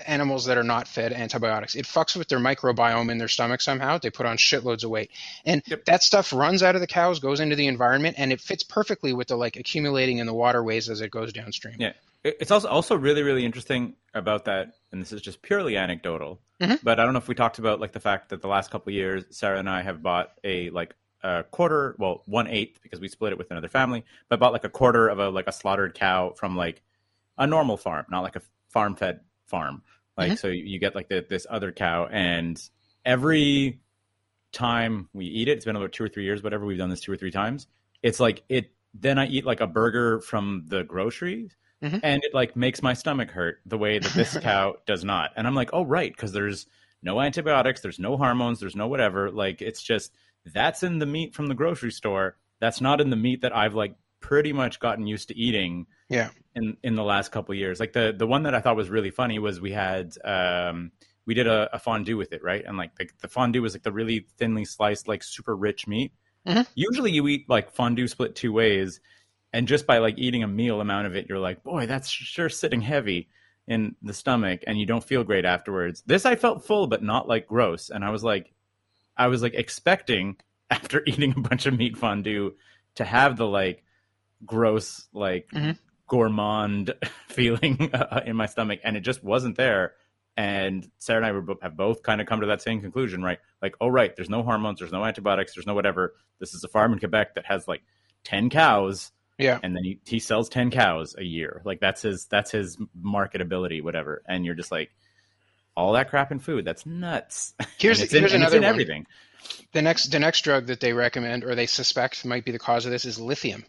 animals that are not fed antibiotics. It fucks with their microbiome in their stomach somehow. They put on shitloads of weight. And Yep. that stuff runs out of the cows, goes into the environment, and it fits perfectly with the like accumulating in the waterways as it goes downstream. Yeah. It's also also really really interesting about that, and this is just purely anecdotal. Mhm. But I don't know if we talked about like the fact that the last couple of years, Sarah and I have bought a like a quarter, well one eighth because we split it with another family, but bought like a quarter of a like a slaughtered cow from like a normal farm, not like a farm fed farm. Like Mhm. so you get like the, this other cow, and every time we eat it, it's been about two or three years, whatever. We've done this two or three times. It's like it. Then I eat like a burger from the groceries, Mhm. and it like makes my stomach hurt the way that this <laughs> cow does not. And I'm like, oh right, because there's no antibiotics, there's no hormones, there's no whatever. Like it's just that's in the meat from the grocery store. That's not in the meat that I've like pretty much gotten used to eating Yeah. In in the last couple of years. Like the the one that I thought was really funny was we had um we did a, a fondue with it, right? And like the, the fondue was like the really thinly sliced, like super rich meat. Mhm. Usually you eat like fondue split two ways, and just by like eating a meal amount of it, you're like, boy, that's sure sitting heavy in the stomach, and you don't feel great afterwards. This I felt full, but not like gross, and I was like, I was like expecting <laughs> after eating a bunch of meat fondue to have the like gross like Mhm. Gourmand <laughs> feeling uh, in my stomach, and it just wasn't there. And Sarah and I were, have both kind of come to that same conclusion, right? Like, oh, right, there's no hormones, there's no antibiotics, there's no whatever. This is a farm in Quebec that has like ten cows, Yeah. and then he, he sells ten cows a year. Like that's his that's his marketability, whatever. And you're just like, all that crap in food, that's nuts. <laughs> Here's And it's in, here's another one. everything. the next the next drug that they recommend or they suspect might be the cause of this is lithium.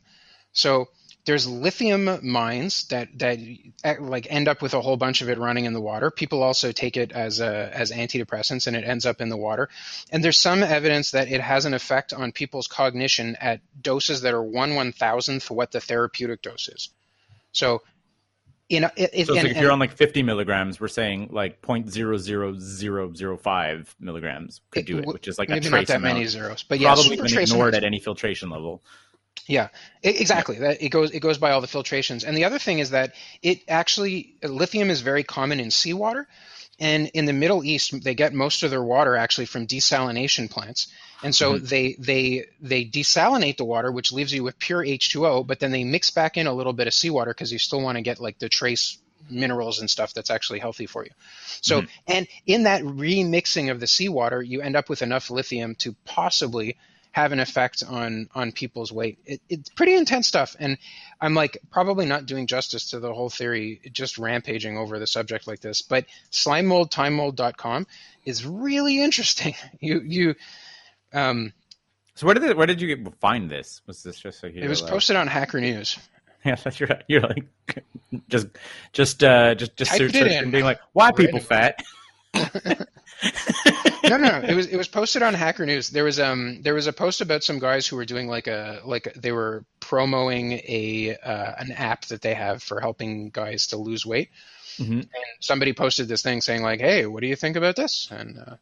So there's lithium mines that that eh, like end up with a whole bunch of it running in the water. People also take it as a, as antidepressants, and it ends up in the water. And there's some evidence that it has an effect on people's cognition at doses that are one one thousandth what the therapeutic dose is. So, in a- it, it, So it's and- like if you're on like 50 milligrams, we're saying like 0.00005 milligrams could do it, which is like maybe a not trace that amount. many zeros, but yeah, Probably been ignored amounts. at any filtration level. Yeah, exactly. That it goes it goes by all the filtrations. And the other thing is that it actually lithium is very common in seawater, and in the Middle East they get most of their water actually from desalination plants. And so mm-hmm. they they they desalinate the water, which leaves you with pure H2O, but then they mix back in a little bit of seawater because you still want to get like the trace minerals and stuff that's actually healthy for you. So mm-hmm. and in that remixing of the seawater, you end up with enough lithium to possibly have an effect on on people's weight. It, it's pretty intense stuff, and I'm like probably not doing justice to the whole theory, just rampaging over the subject like this. But slime mold, time slimemoldtimemold.com is really interesting. <laughs> You you um, So where did it, where did you get, find this? Was this just so it was posted on Hacker News. <laughs> Yeah, that's you're you're like <laughs> just just uh just just search it it in. and being like, why people fat? No, no, no. It was it was posted on Hacker News. There was um there was a post about some guys who were doing like a like they were promoting a uh, an app that they have for helping guys to lose weight. Mhm. And somebody posted this thing saying like, "Hey, what do you think about this?" And uh,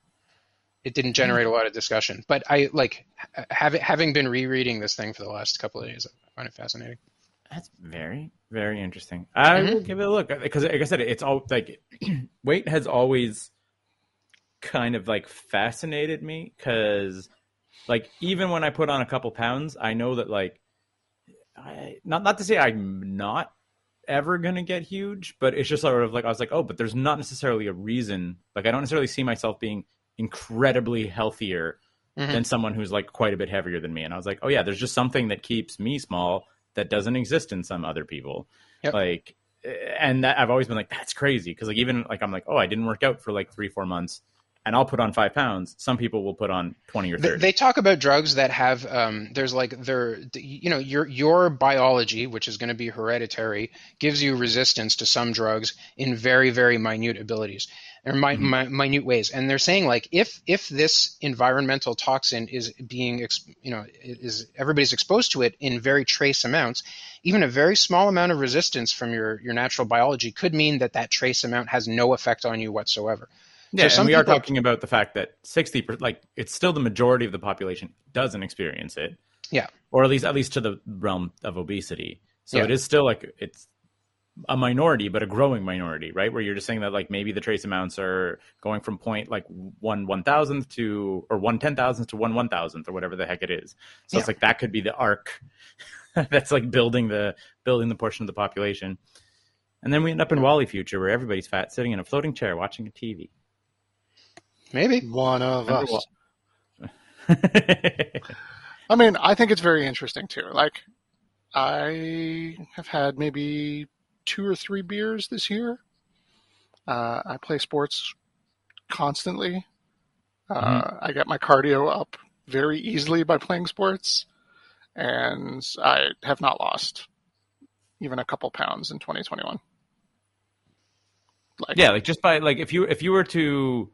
it didn't generate a lot of discussion. But I like ha- having having been rereading this thing for the last couple of days, I find it fascinating. That's very, very interesting. I Mhm. will give it a look because, like I said, it's all like <clears throat> weight has always kind of like fascinated me because, like, even when I put on a couple pounds, I know that like, I not not to say I'm not ever gonna get huge, but it's just sort of like I was like, oh, but there's not necessarily a reason. Like, I don't necessarily see myself being incredibly healthier Mhm. than someone who's like quite a bit heavier than me. And I was like, oh yeah, there's just something that keeps me small that doesn't exist in some other people. Yep. Like, and that, I've always been like, that's crazy because like even like I'm like, oh, I didn't work out for like three four months, and I'll put on five pounds. Some people will put on twenty or thirty. they talk about drugs that have um, there's like their you know your your biology which is going to be hereditary gives you resistance to some drugs in very very minute abilities or mi- mi- minute ways and they're saying like if if this environmental toxin is being ex- you know is everybody's exposed to it in very trace amounts even a very small amount of resistance from your your natural biology could mean that that trace amount has no effect on you whatsoever yeah, some and we are talking about the fact that sixty percent, like it's still the majority of the population doesn't experience it. Yeah. or at least at least to the realm of obesity. So Yeah. it is still like it's a minority, but a growing minority, right? Where you're just saying that like maybe the trace amounts are going from point like one one thousandth to or one ten thousandth to one one thousandth or whatever the heck it is. So it's like that could be the arc <laughs> that's like building the building the portion of the population. And then we end up in WALL-E future where everybody's fat sitting in a floating chair watching a TV. Maybe One of Remember us. what- <laughs> I mean, I think it's very interesting too. Like, I have had maybe two or three beers this year. Uh, I play sports constantly. Uh, I get my cardio up very easily by playing sports, and I have not lost even a couple pounds in 2021. Like, yeah, like just by like if you if you were to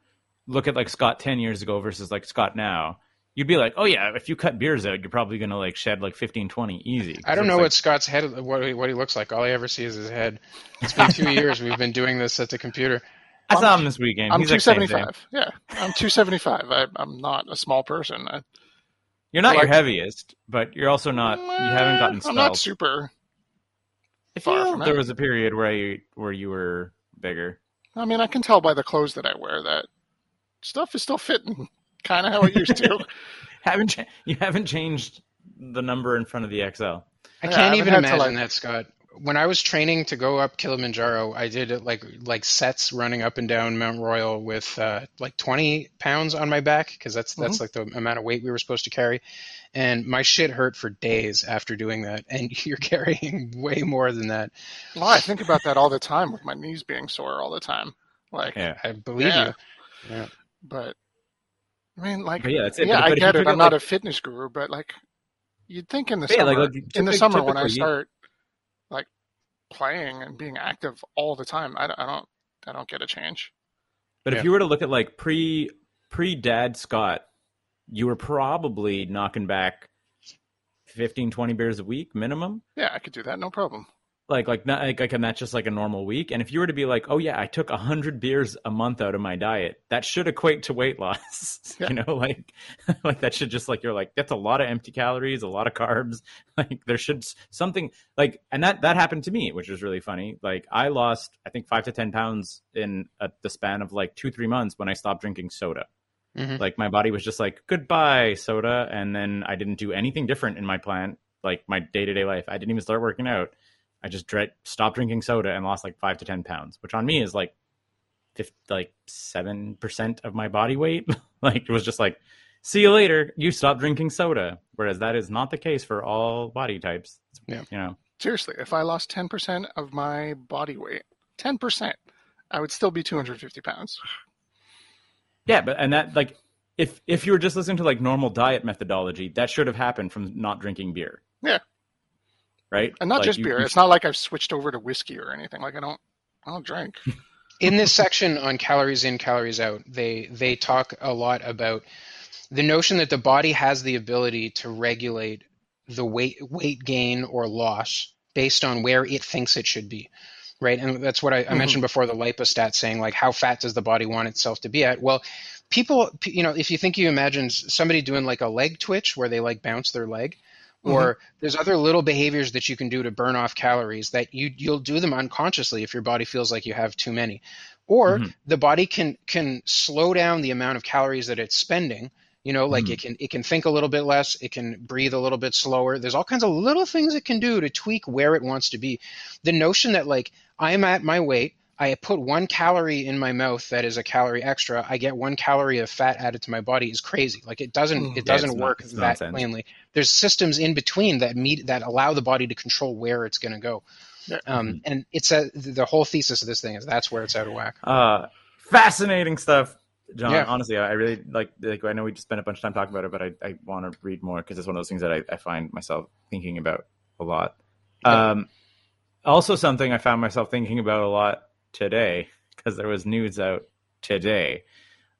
look at like Scott ten years ago versus like Scott now, you'd be like, oh yeah, if you cut beers out, you're probably gonna like shed like 15, 20 easy. I don't know it's what Scott's head, what he, what he looks like. All I ever see is his head. It's been two years we've been doing this at the computer. <laughs> I saw him this weekend. I'm He's 275. thing. Yeah, I'm 275. I, I'm not a small person. I, You're not Like- your heaviest, but you're also not. You haven't gotten I'm not super. I far feel from there it. was a period where you where you were bigger. I mean, I can tell by the clothes that I wear that stuff is still fitting <laughs> kind of how it used to. <laughs> haven't cha- you haven't changed the number in front of the XL? I can't haven't even had to, imagine like- that, Scott. When I was training to go up Kilimanjaro, I did it like like sets running up and down Mount Royal with uh, like 20 pounds on my back because that's that's Mm-hmm. like the amount of weight we were supposed to carry, and my shit hurt for days after doing that. And <laughs> you're carrying way more than that. well, I think about that all the time with my knees being sore all the time. Like, Yeah, I believe you. Yeah. you. But I mean, like, but yeah, that's it. yeah, but, I but if you get it. I'm not like, a fitness guru, but like, you'd think in the Yeah, summer, like, like, in the summer when I typically, you- start like playing and being active all the time, I, don't- I don't, I don't get a change. But Yeah. if you were to look at like pre pre dad Scott, you were probably knocking back 15, 20 beers a week minimum. Yeah, I could do that, no problem. Like like not like, like and that's just like a normal week. And if you were to be like, oh yeah, I took hundred beers a month out of my diet, that should equate to weight loss. <laughs> Yeah. You know, like <laughs> like that should just like you're like that's a lot of empty calories, a lot of carbs. <laughs> Like there should something like and that that happened to me, which was really funny. Like I lost I think five to ten pounds in a, the span of like two three months when I stopped drinking soda. Mhm. Like my body was just like goodbye soda, and then I didn't do anything different in my plan, like my day to day life. I didn't even start working out. I just dre- stopped drinking soda and lost like five to ten pounds, which on me is like, 50, like seven percent of my body weight. <laughs> like it was just like, see you later. You stop drinking soda, whereas that is not the case for all body types. Yeah. you know. Seriously, if I lost 10% of my body weight, 10%, I would still be 250 pounds. Yeah, but and that like if if you were just listening to like normal diet methodology, that should have happened from not drinking beer. Yeah. Right? And not Like, just you- beer. you- It's not like I've switched over to whiskey or anything. Like I don't, I don't drink. <laughs> in this section on calories in calories out they they talk a lot about the notion that the body has the ability to regulate the weight weight gain or loss based on where it thinks it should be right and that's what i, I mm-hmm. mentioned before the lipostat saying like how fat does the body want itself to be at well people you know if you think you imagine somebody doing like a leg twitch where they like bounce their leg or there's other little behaviors that you can do to burn off calories that you you'll do them unconsciously if your body feels like you have too many. Or Mhm. the body can can slow down the amount of calories that it's spending. You know like Mhm. it can it can think a little bit less it can breathe a little bit slower. There's all kinds of little things it can do to tweak where it wants to be. The notion that like i'm at my weight I put one calorie in my mouth that is a calorie extra. I get one calorie of fat added to my body is crazy. Like it doesn't Mm. it doesn't it's not- work it's that nonsense. plainly. There's systems in between that meet that allow the body to control where it's going to go. Yeah. Um, and it's a the whole thesis of this thing is that's where it's out of whack. Uh, fascinating stuff, John. Yeah. Honestly, I I really like. Like I know we just spent a bunch of time talking about it, but I, I want to read more because it's one of those things that I, I find myself thinking about a lot. Yeah. Um, also, something I found myself thinking about a lot today because there was news out today.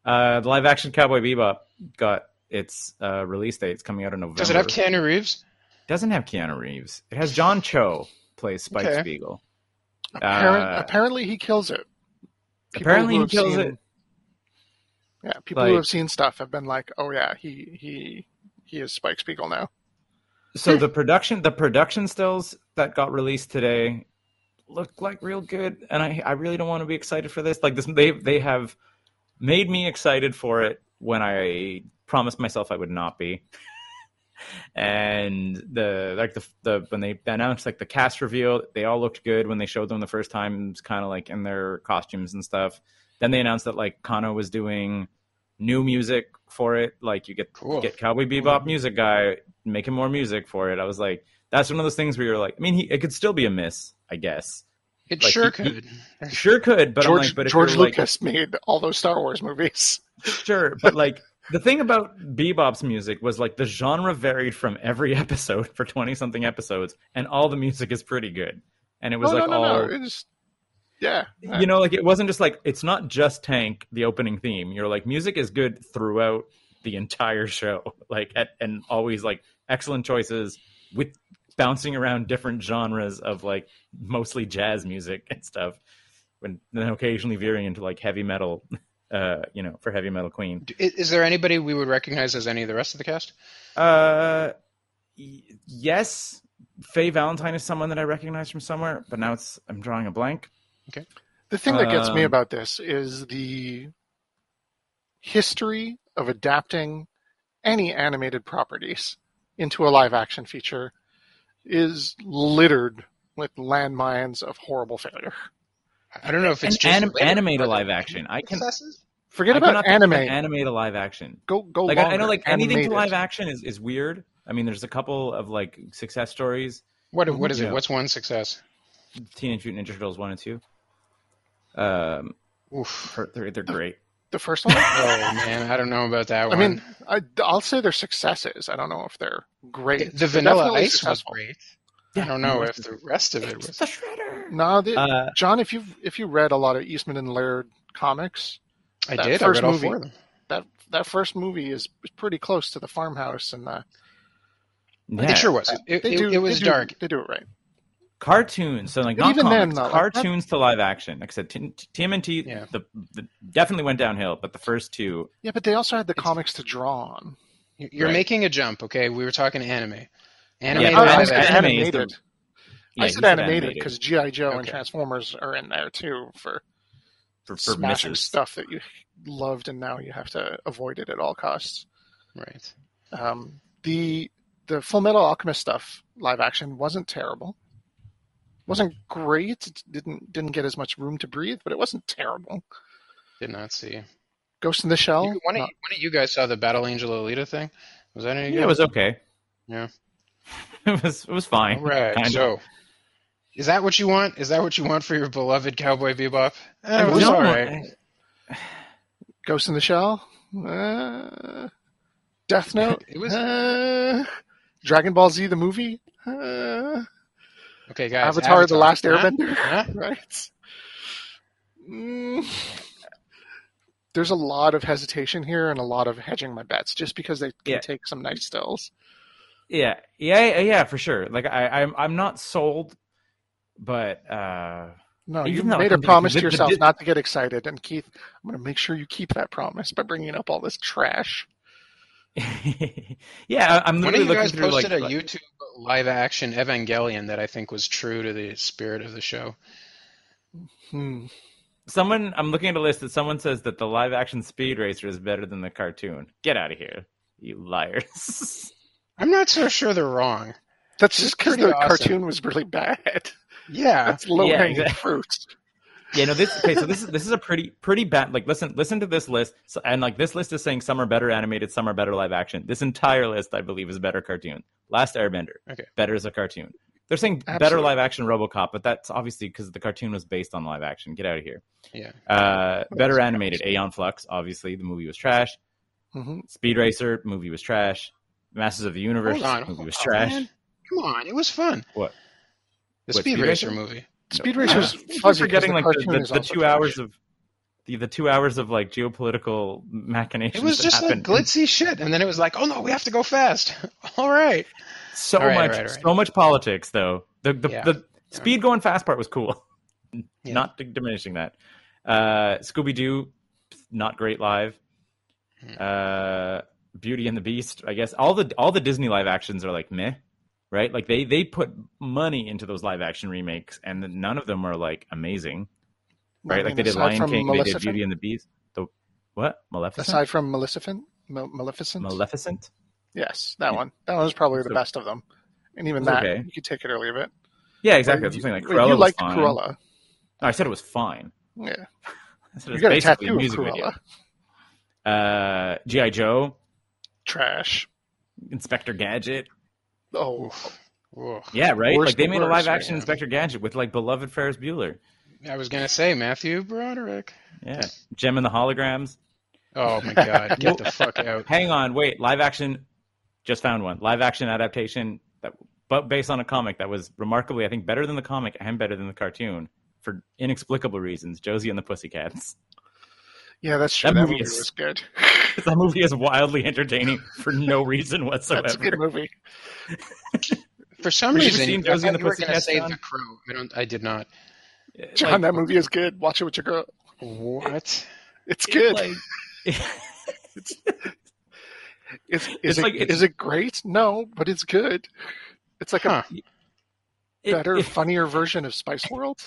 Uh, the live action Cowboy Bebop got its uh, release date. It's coming out in November. Does it have Keanu Reeves? doesn't have Keanu Reeves. It has John Cho plays Spike Okay. Spiegel. Apparent, Uh, apparently, he kills it. People Apparently, he have kills seen- it. Yeah, people Like- who have seen stuff have been like, "Oh yeah, he he he is Spike Spiegel now." So the production, the production stills that got released today look like real good, and I I really don't want to be excited for this. Like this, they they have made me excited for it when I promised myself I would not be. <laughs> and the like the the when they announced like the cast reveal, they all looked good when they showed them the first time, kind of like in their costumes and stuff. Then they announced that like Kanno was doing new music for it. Like you get Cool. get Cowboy Bebop music guy making more music for it. I was like, that's one of those things where you're like, I mean, he, it could still be a miss, I guess. It Like, sure he- he- could. Sure could, but I'm George like, but George you're like, Lucas made all those Star Wars movies. <laughs> sure, but like the thing about Bebop's music was like the genre varied from every <laughs> episode for twenty something episodes, and all the music is pretty good. And it was oh like no, no, all no! It's Yeah. you know, like it wasn't just like it's not just Tank the opening theme. You're like music is good throughout the entire show, <laughs> like at, and always like excellent choices with bouncing around different genres of like mostly jazz music and stuff, when then occasionally veering into like heavy metal. <laughs> Uh, you know, for heavy metal queen. Is, is there anybody we would recognize as any of the rest of the cast? Uh, y- yes, Faye Valentine is someone that I recognize from somewhere, but now it's I'm drawing a blank. Okay. The thing that gets me Um, about this is the history of adapting any animated properties into a live action feature is littered with landmines of horrible failure. I don't know if it's And just anim- later, animate a live action. I can successes? Forget I about cannot think of an anime. animate a live action. Go go Like I, I know, like anything to live action is, is weird. I mean, there's a couple of like success stories. What what is Yeah. it? What's one success? Teenage Mutant Ninja Turtles one and two. Um, Oof. they're, they're great. The first one. <laughs> Oh man, I don't know about that one. I mean, I, I'll say they're successes. I don't know if they're great. the They're Vanilla definitely Ice was great. Yeah, I don't know if the rest of it was. the shredder. No, the, Uh, John, if you if you read a lot of Eastman and Laird comics, I that did. I first read all movie- four of them. that that first movie is pretty close to the farmhouse, and uh, yeah. It sure was. It, they it, do. it was they do- dark. They do it right. Cartoons. So like But not even then, comics, though, like, cartoons to live action. Like I said, T- T- TMNT Yeah. the, the definitely went downhill, but the first two, Yeah, but they also had the It's- comics to draw on. You're Right. making a jump. Okay, we were talking anime. Yeah, Animated I said anime animated. the- I yeah, said said animated because GI Joe and Transformers are in there too for, for, for smashing misses. stuff that you loved, and now you have to avoid it at all costs. Right. Um, the the Full Metal Alchemist stuff live action wasn't terrible. Wasn't great. It didn't didn't get as much room to breathe, but it wasn't terrible. Did not see. Ghost in the Shell. You, one, of, not- one of you guys saw the Battle Angel Alita thing. Was that any good? Yeah, it was okay. Yeah. <laughs> it was it was fine. All right. Kind of. So, is that what you want? Is that what you want for your beloved Cowboy Bebop? Eh, it was No, all right. Ghost in the Shell. Uh, Death <laughs> Note. It was Uh, Dragon Ball Z the movie. Uh, okay, guys. Avatar: The Last Huh? Airbender. Huh? <laughs> right. Mm. There's a lot of hesitation here and a lot of hedging my bets, just because they can Yeah. take some nice stills. Yeah, yeah, yeah, yeah, for sure. Like I, I'm, I'm not sold, but uh, No, you though made a promise the- to the- yourself the- not to get excited, and Keith, I'm going to make sure you keep that promise by bringing up all this trash. <laughs> yeah, I- I'm One of literally you looking guys through like, posted a like- YouTube live action Evangelion that I think was true to the spirit of the show. Hmm. someone. I'm looking at a list that someone says that the live action Speed Racer is better than the cartoon. Get out of here, you liars! <laughs> I'm not so sure they're wrong. That's It's just because the awesome. cartoon was really bad. Yeah. <laughs> That's low hanging exactly. fruit. Yeah, no, this okay. So this is this is a pretty pretty bad. Like, listen, listen to this list, so, and like this list is saying some are better animated, some are better live action. This entire list, I believe, is better cartoon. Last Airbender, Okay. better as a cartoon. They're saying better live action RoboCop, but that's obviously because the cartoon was based on live action. Get out of here. Yeah. Uh, better animated, Aeon Flux. Obviously, the movie was trash. hmm Speed Racer, movie was trash. Masters of the Universe, Hold on. movie was on, trash. man. Come on. It was fun. What? The What, Speed, Speed Racer, Racer? movie. Speed. Racer's <laughs> fuzzy. forgetting like the, the, the two hours of the, the two hours of like geopolitical machinations. It was just like glitzy shit. And then it was like, oh no, we have to go fast. <laughs> All right. so All right, much right, right. so much politics though. The the, Yeah. the speed going fast part was cool. <laughs> Yeah. Not diminishing that. Uh, Scooby Doo, not great live. Hmm. Uh, Beauty and the Beast, I guess all the all the Disney live actions are like meh, right? Like they they put money into those live action remakes, and none of them are like amazing, I right? mean, like they did Lion King, they did Beauty and the Beast. The what? Maleficent? Aside from Maleficent, Mal- Maleficent. Maleficent? yes, that Yeah. one. That one was probably the So- best of them. And even that, okay. you could take it or leave it. Yeah, exactly. That's I'm. Like Cruella you liked fine. Cruella. No, I said it was fine. Yeah. I said it You was got a tattoo of music Cruella. video. Uh, GI Joe, Trash. Inspector Gadget. Oh, Oof. Oof. Yeah, right. Worst like they of made a live action yeah. Inspector Gadget with like beloved Ferris Bueller. I was going to say Matthew Broderick. Yeah, Jem and the Holograms. Oh my God. <laughs> Get the fuck out. Hang on, wait. Live action. Just found one. Live action adaptation that, but based on a comic that was remarkably, I think, better than the comic and better than the cartoon. for inexplicable reasons. Josie and the Pussycats. Yeah, that's true. That That, movie movie is- was good. <laughs> that movie is wildly entertaining for no reason whatsoever. <laughs> That's a good movie. For some Have reason, seen I Josie and thought you were going to Pussycats, say The Crow. I don't. I did not. John, Like- that movie is good. Watch it with your girl. What? It's good. like- <laughs> It's, is It's it, like- it's- is it great? No, but it's good. It's like Huh. a it- better, it- funnier version of Spice World.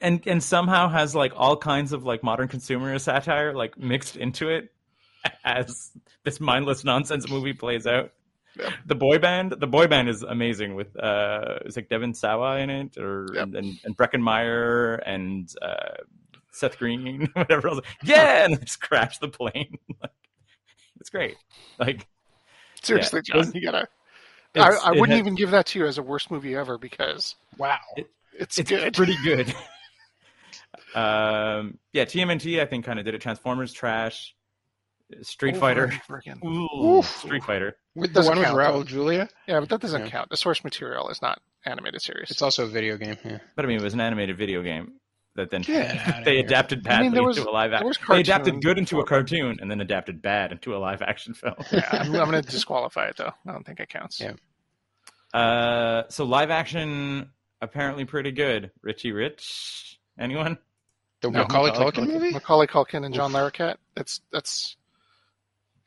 And and somehow has like all kinds of like modern consumer satire like mixed into it <laughs> as this mindless nonsense movie plays out. Yeah. The boy band, the boy band is amazing with uh it's like Devon Sawa in it or Yep. and, and, and Breckin Meyer and uh Seth Green, <laughs> whatever else. Yeah, and just crash the plane. <laughs> like, it's great. Like Seriously, Yeah. John, you gotta. I, I wouldn't has- even give that to you as a worst movie ever because Wow. it's, it's good. pretty good. Um, yeah, TMNT I think kind of did it. Transformers trash, Street Over Fighter, and over again. Ooh, Street Fighter. With the Doesn't one with count, Raul. Julia, Yeah, but that doesn't Yeah. count. The source material is not animated series. it's also a video game. Yeah. But I mean, it was an animated video game that then <laughs> they here. adapted I mean, was- into a live action. They adapted good into a cartoon and then adapted bad into a live action film. yeah, I'm, I'm going to disqualify it though. I don't think it counts. Yeah. Uh, so live action apparently pretty good. Richie Rich, anyone? The No, Macaulay Macaulay Culkin Culkin. movie. Macaulay Culkin and John Larroquette. That's that's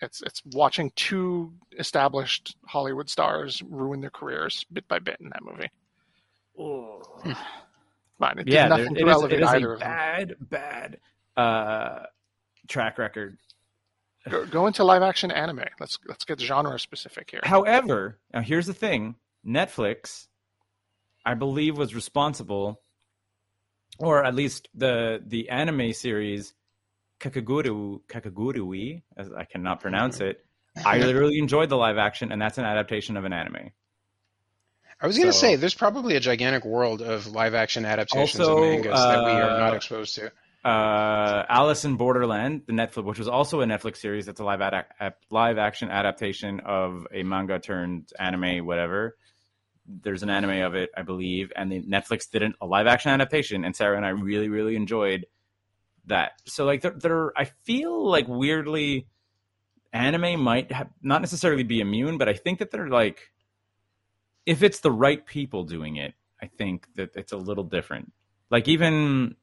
it's it's watching two established Hollywood stars ruin their careers bit by bit in that movie. Fine, it did yeah, there, nothing it to is, elevate it is either a of them. bad, bad uh, track record. Go, go into live action anime. Let's let's get genre specific here. However, now here's the thing: Netflix, I believe, was responsible, or at least the the anime series Kakaguru Kakagurui, as I cannot pronounce it. I <laughs> really enjoyed the live action, and that's an adaptation of an anime. I was going to So- say there's probably a gigantic world of live action adaptations Also, of mangas that we are not uh, exposed to. uh, Alice in Borderland, the Netflix, which was also a Netflix series. That's a live ad- a live action adaptation of a manga turned anime, whatever. There's an anime of it, I believe, and the Netflix did an, a live action adaptation, and Sarah and I really, really enjoyed that. So, like, they're, they're I feel like weirdly, anime might have not necessarily be immune, but I think that they're like, if it's the right people doing it, I think that it's a little different. Like even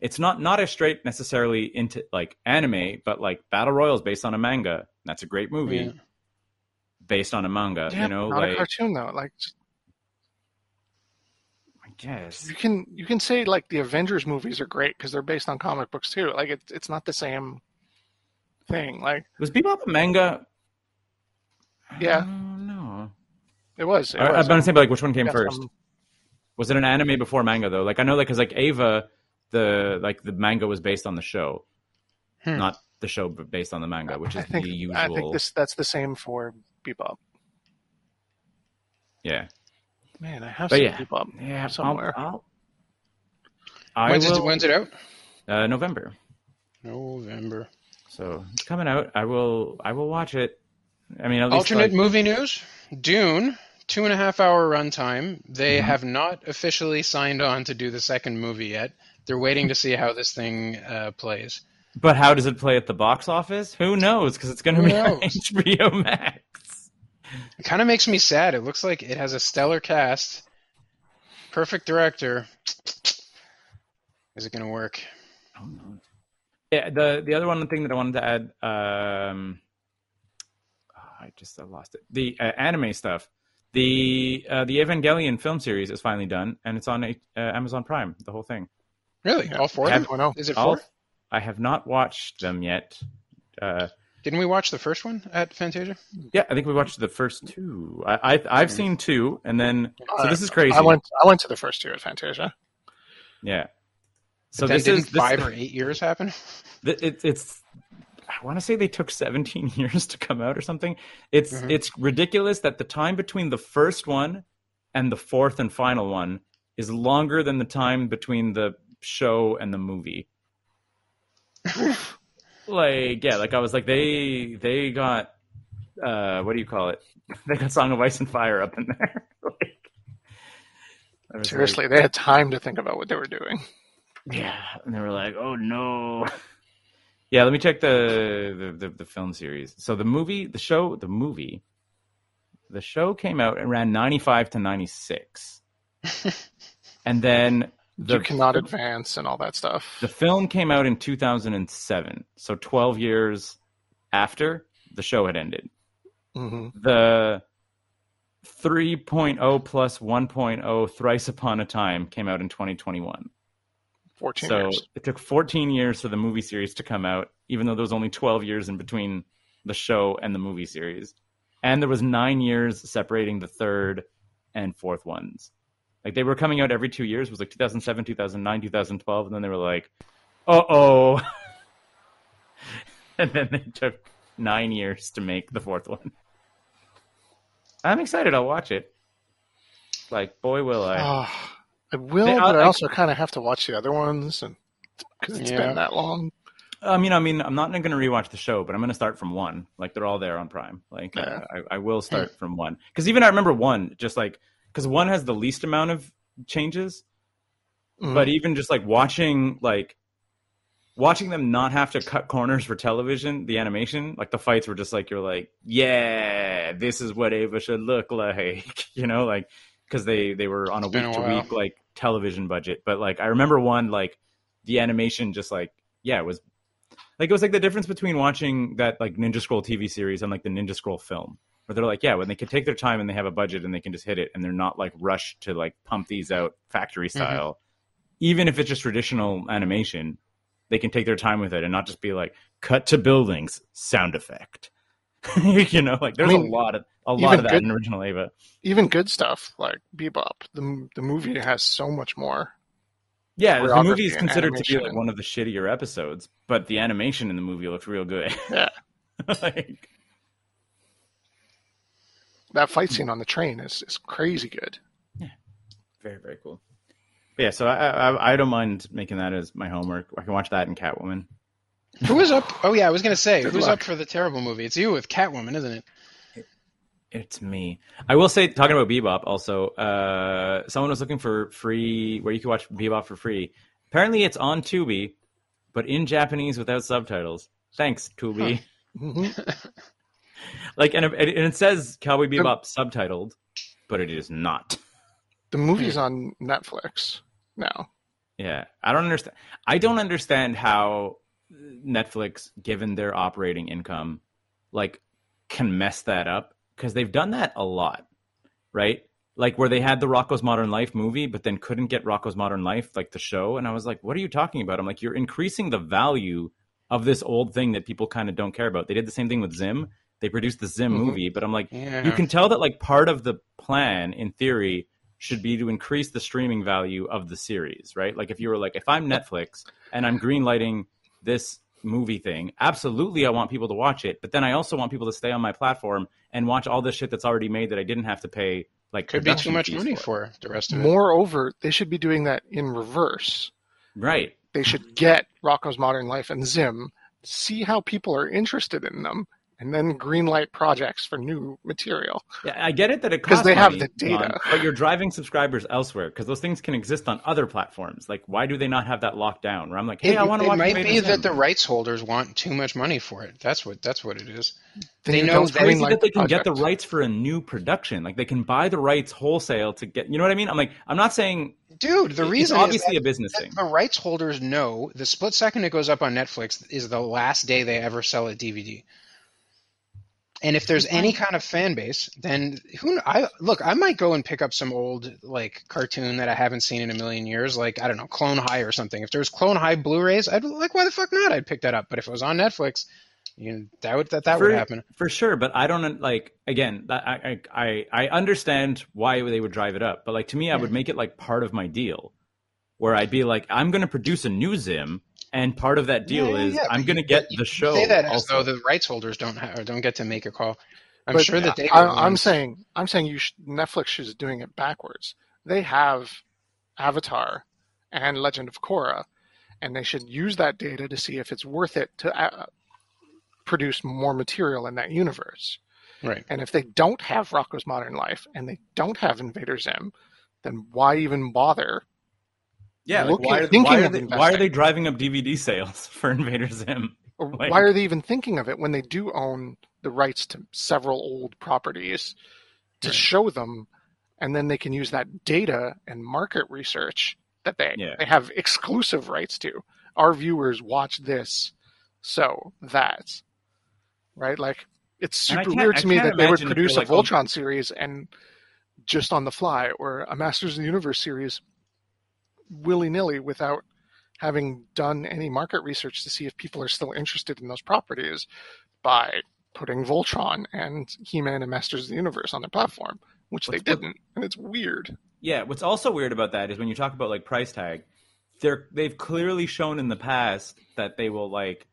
it's not not as straight necessarily into like anime, but like battle royals based on a manga. That's a great movie Yeah. based on a manga. yeah, you know, not a cartoon though. Like I guess you can you can say like the Avengers movies are great because they're based on comic books too. Like it's it's not the same thing. Like was Bebop a manga? Yeah. No. it was. It I, I'm was. gonna say, but like, which one came first? some- Was it an anime before manga though? Like I know, like, because like Eva, the like the manga was based on the show, Hmm. not the show, but based on the manga, which is think the usual. I think this that's the same for Bebop. Yeah, Man, I have But some yeah. Bebop yeah. I'll- somewhere. I'll- I When's, it, when's it out? uh, November. November. So it's coming out. I will. I will watch it. I mean, at least Alternate like, movie news: Dune, two and a half hour runtime. They Mhm. have not officially signed on to do the second movie yet. They're waiting to see how this thing uh, plays. But how does it play at the box office? Who knows? Because it's going to be on? <laughs> HBO Max. It kind of makes me sad. It looks like it has a stellar cast, perfect director. Is it going to work? Yeah. The the other one thing that I wanted to add. Um, oh, I just I lost it. The uh, anime stuff. The uh, the Evangelion film series is finally done, and it's on uh, Amazon Prime. The whole thing. Really? Yeah. All four of Have- them? Oh no, Is it All- four? I have not watched them yet. Uh, Didn't we watch the first one at Fantasia? yeah, I think we watched the first two. I, I I've seen two, and then so this is crazy. I went I went to the first two at Fantasia. Yeah. So this is this, five or eight years happen? <laughs> th- it, it's. I want to say they took 17 <laughs> years to come out or something. It's Mhm. it's ridiculous that the time between the first one and the fourth and final one is longer than the time between the show and the movie. <laughs> like yeah, like I was like they they got uh what do you call it? <laughs> They got Song of Ice and Fire up in there. <laughs> like, I was like- Seriously, they had time to think about what they were doing. Yeah, and they were like, "Oh no." <laughs> Yeah, let me check the, the the, the film series. So the movie, the show, the movie, the show came out and ran ninety five to ninety six, and then the you cannot advance and all that stuff. the film came out in two thousand and seven. So twelve years after the show had ended. hmm The 3.0 plus 1.0 Thrice Upon a Time came out in 2021. 14 So years. it took 14 years for the movie series to come out, even though there was only 12 years in between the show and the movie series. And there was nine years separating the third and fourth ones. Like they were coming out every two years. It was like 2007, 2009, 2012. And then they were like, uh oh. <laughs> and then they took nine years to make the fourth one. I'm excited. I'll watch it. Like, boy, will I. Ah, I will, They- but I, I- also kind of have to watch the other ones, and because it's Yeah. been that long. I mean, I mean, I'm not going to rewatch the show, but I'm going to start from one. Like they're all there on Prime. Like uh, Yeah. I, I will start from one because even I remember one just like because one has the least amount of changes, Mhm. but even just like watching like watching them not have to cut corners for television, the animation, like the fights were just like you're like, yeah, this is what Eva should look like, <laughs> you know, like because they they were on a week to week like television budget, but like I remember one like the animation just like yeah it was like it was like the difference between watching that like Ninja Scroll TV series and like the Ninja Scroll film, where they're like, yeah, when they can take their time and they have a budget and they can just hit it, and they're not like rushed to like pump these out factory mm-hmm. style. Even if it's just traditional animation, they can take their time with it and not just be like cut to buildings sound effect. <laughs> you know, like there's I mean, a lot of a lot of that good- in original Eva. Even good stuff like Bebop. The the movie has so much more. Yeah, the movie is considered to be like one of the shittier episodes, but the animation in the movie looks real good. Yeah, <laughs> like, that fight scene on the train is is crazy good. Yeah, very, very cool. But yeah, so I, I I don't mind making that as my homework. I can watch that in Catwoman. Who was up? Oh yeah, I was gonna say Good who's luck. up for the terrible movie? It's you with Catwoman, isn't it? It's me. I will say, talking about Bebop, also, uh, someone was looking for free where you can watch Bebop for free. Apparently, it's on Tubi, but in Japanese without subtitles. Thanks, Tubi. Mhm. <laughs> like, and it, and it says Cowboy Bebop subtitled, but it is not. The movie's hmm. on Netflix now. Yeah, I don't understand. I don't understand how Netflix, given their operating income, like can mess that up because they've done that a lot, right? Like where they had the Rocko's Modern Life movie, but then couldn't get Rocko's Modern Life, like the show, and I was like, "What are you talking about?" I'm like, "You're increasing the value of this old thing that people kind of don't care about." They did the same thing with Zim. They produced the Zim Mhm. movie, but I'm like, Yeah. you can tell that like part of the plan in theory should be to increase the streaming value of the series right like if you were like if i'm netflix and i'm greenlighting this movie thing absolutely i want people to watch it but then i also want people to stay on my platform and watch all this shit that's already made that i didn't have to pay like Could be too much money for. for the rest of it. Moreover, they should be doing that in reverse. right They should get Rocko's Modern Life and Zim, see how people are interested in them, and then greenlight projects for new material. Yeah, I get it that it 'Cause costs because they have the data. Ron, but you're driving subscribers elsewhere because those things can exist on other platforms. Like, why do they not have that locked down? Where I'm like, hey, it, I want to watch. it might be Zim. that the rights holders want too much money for it. That's what that's what it is. Then They know don't that- It's crazy that they the can get the rights for a new production. Like they can buy the rights wholesale to get. You know what I mean? I'm like, I'm not saying Dude, the it's reason obviously is a business thing. the rights holders know the split second it goes up on Netflix is the last day they ever sell a DVD. And if there's any kind of fan base, then who I look, I might go and pick up some old like cartoon that I haven't seen in a million years, like I don't know, Clone High or something. If there's Clone High Blu-rays, I'd like, why the fuck not? I'd pick that up. But if it was on Netflix, you know, that would that, that for, would happen. for sure. But I don't like again. that- I I I I understand why they would drive it up, but like to me, I would make it like part of my deal, where I'd be like, I'm going to produce a new Zim, and part of that deal Yeah, yeah, is yeah, I'm going to get the show. Say that as though the rights holders don't ha- or don't get to make a call. I'm But sure that they. I, I'm saying I'm saying you should, Netflix is doing it backwards. They have Avatar and Legend of Korra, and they should use that data to see if it's worth it to uh, produce more material in that universe. right. And if they don't have Rocko's Modern Life and they don't have Invader Zim, then why even bother Yeah, like why, are, thinking why, are they, why are they driving up DVD sales <laughs> for Invader Zim? Or Like- why are they even thinking of it when they do own the rights to several old properties to Right. show them, and then they can use that data and market research that they Yeah. they have exclusive rights to. Our viewers watch this, so that, right? Like it's super weird to me that they would produce you're a like, oh- Voltron series and just on the fly, or a Masters of the Universe series willy nilly without having done any market research to see if people are still interested in those properties by putting Voltron and He-Man and Masters of the Universe on their platform, which they What's- what- didn't, and it's weird. Yeah, what's also weird about that is when you talk about like price tag, they're they've clearly shown in the past that they will like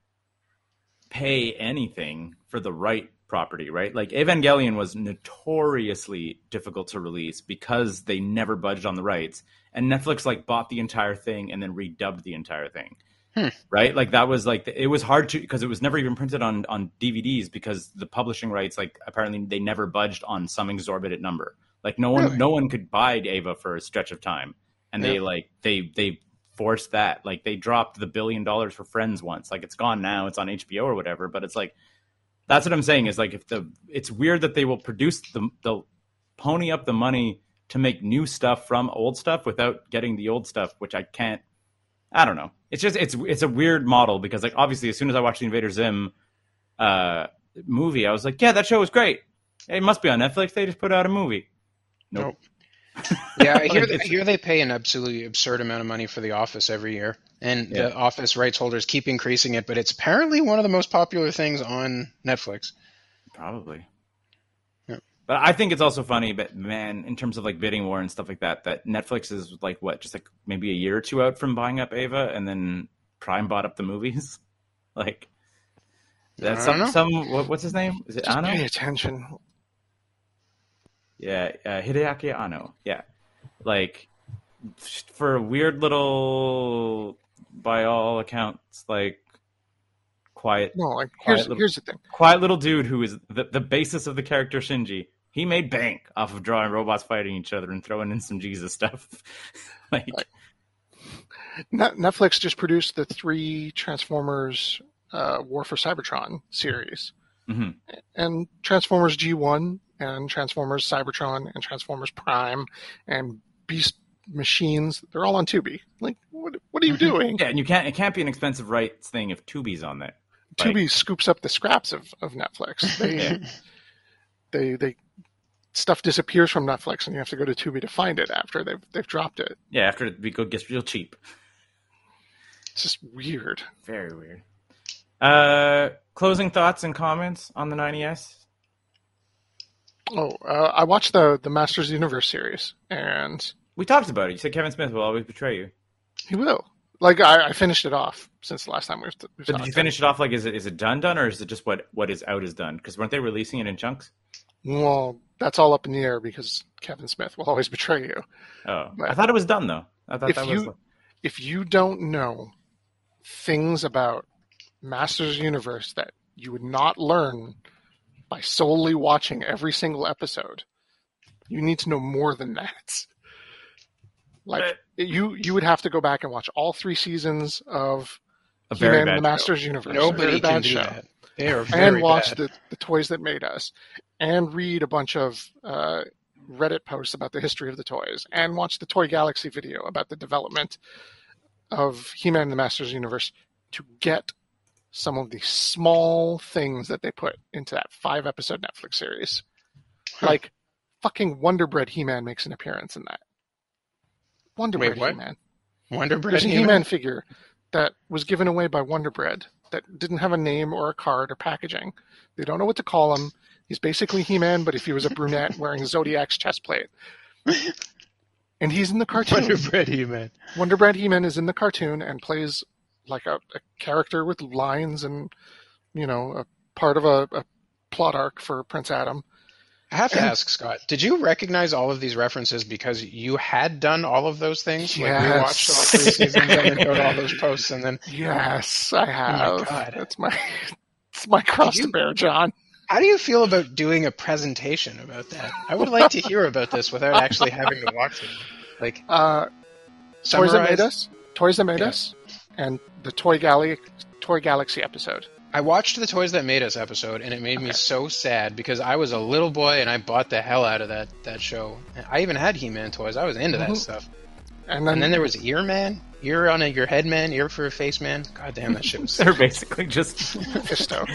pay anything for the right property, right? Like Evangelion was notoriously difficult to release because they never budged on the rights, and Netflix like bought the entire thing and then redubbed the entire thing. Hmm. Right, like that was like it was hard to because it was never even printed on on DVDs because the publishing rights like apparently they never budged on some exorbitant number. Like no one Really? no one could buy Eva for a stretch of time, and they like they they forced that. Like they dropped the billion dollars for Friends once. Like it's gone now. It's on HBO or whatever. But it's like that's what I'm saying is like if the it's weird that they will produce the the pony up the money to make new stuff from old stuff without getting the old stuff, which I can't. I don't know. It's just it's it's a weird model because like obviously as soon as I watched the Invader Zim uh, movie, I was like, yeah, that show was great. It must be on Netflix. They just put out a movie. Nope. Yeah, I <laughs> hear, I hear they pay an absolutely absurd amount of money for The Office every year, and Yeah. the Office rights holders keep increasing it. But it's apparently one of the most popular things on Netflix. Probably. Yeah. But I think it's also funny, but man, in terms of like bidding war and stuff like that, that Netflix is like what, just like maybe a year or two out from buying up Eva, and then Prime bought up the movies. <laughs> like that's some know. some what, what's his name? Is it Just Anno? pay attention. Yeah, uh, Hideaki Anno. Yeah, like for a weird little, by all accounts, like quiet No, like Quiet here's little- here's the thing. quiet little dude who is the, the basis of the character Shinji. He made bank off of drawing robots fighting each other and throwing in some Jesus stuff. <laughs> like, Like- Netflix just produced the three Transformers uh, War for Cybertron series, mhm. and Transformers G1 and Transformers Cybertron and Transformers Prime and Beast Machines. They're all on Tubi. Like, what what are you doing? yeah, and you can't. It can't be an expensive rights thing if Tubi's on there. Like- Tubi scoops up the scraps of, of Netflix. <laughs> They, they they stuff disappears from Netflix, and you have to go to Tubi to find it after they've they've dropped it. Yeah, after it go- gets real cheap. It's just weird. Very weird. Uh, closing thoughts and comments on the 90s. Oh, uh, I watched the the Masters Universe series, and We talked about it. You said Kevin Smith will always betray you. he will. Like I, I finished it off since the last time we've. But did you finish it off like is it is it done done or is it just what what is out is done? Because weren't they releasing it in chunks? Well, that's all up in the air because Kevin Smith will always betray you. Oh, Right. I thought it was done though. I thought If that you- was. If you don't know things about Masters Universe that you would not learn by solely watching every single episode, you need to know more than that. Like you, you would have to go back and watch all three seasons of A very He-Man bad and the show. Masters Universe. Nobody very can bad do show. that. They are very and watch bad. the, the toys that made us and read a bunch of uh, reddit posts about the history of the toys and watch the toy galaxy video about the development of he-man and the masters universe to get some of the small things that they put into that five episode netflix series Huh. like fucking wonder bread he-man makes an appearance in that wonder Wait, bread he-man Wonder Bread. there's a He-Man? He-Man figure that was given away by Wonder Bread that didn't have a name or a card or packaging. They don't know what to call him. He's basically He-Man, but if he was a brunette <laughs> wearing Zodac's chest plate. And he's in the cartoon. Wonder Bread He-Man. Wonder Bread He-Man is in the cartoon and plays like a, a character with lines and, you know, a part of a, a plot arc for Prince Adam. I have to ask Scott, did you recognize all of these references because you had done all of those things? Like we Yes. watched all three seasons and then wrote all those <laughs> posts and then Yes, I have. Oh my God. That's my, it's my cross Did to bear, John. how do you feel about doing a presentation about that? I would like to hear about this without actually having to watch it. Like <laughs> Uh, Toys that made us, Toys that made Yeah. us, and the Toy Galaxy Toy Galaxy episode. I watched the Toys That Made Us episode, and it made me so sad because I was a little boy and I bought the hell out of that that show. I even had He-Man toys. I was into that Mhm. stuff. And then, And then there was Ear Man, ear on a, your head man, ear for a face man. God damn, that shit was. <laughs> They're basically just <laughs> Fisto.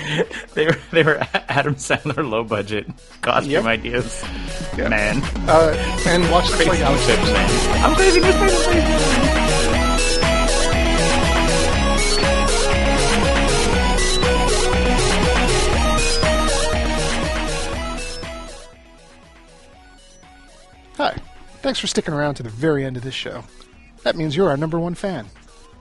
<laughs> they were they were Adam Sandler low budget costume Yep. ideas. Yeah. Man, Uh, and watch the Toy crazy Galaxy. chips, man. I'm crazy. Miss Crazy. Thanks for sticking around to the very end of this show. That means you're our number one fan.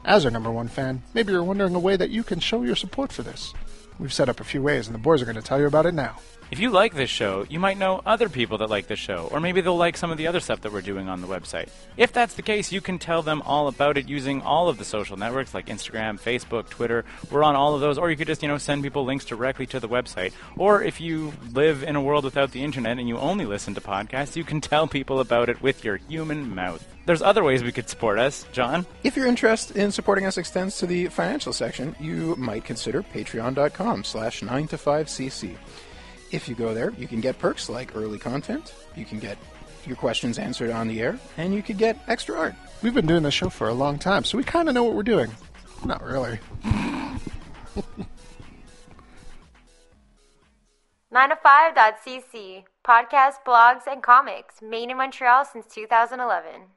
As our number one fan, maybe you're wondering a way that you can show your support for this. We've set up a few ways, and the boys are going to tell you about it now. If you like this show, you might know other people that like this show, or maybe they'll like some of the other stuff that we're doing on the website. If that's the case, you can tell them all about it using all of the social networks like Instagram, Facebook, Twitter. We're on all of those, or you could just, you know, send people links directly to the website. Or if you live in a world without the internet and you only listen to podcasts, you can <laughs> tell people about it with your human mouth. There's other ways we could support us, John. If your interest in supporting us extends to the financial section, you might consider patreon.com slash 9 to 5cc. If you go there, you can get perks like early content, you can get your questions answered on the air, and you could get extra art. We've been doing this show for a long time, so we kind of know what we're doing. Not really. 9to5.cc. Podcasts, blogs, and comics. Made in Montreal since 2011.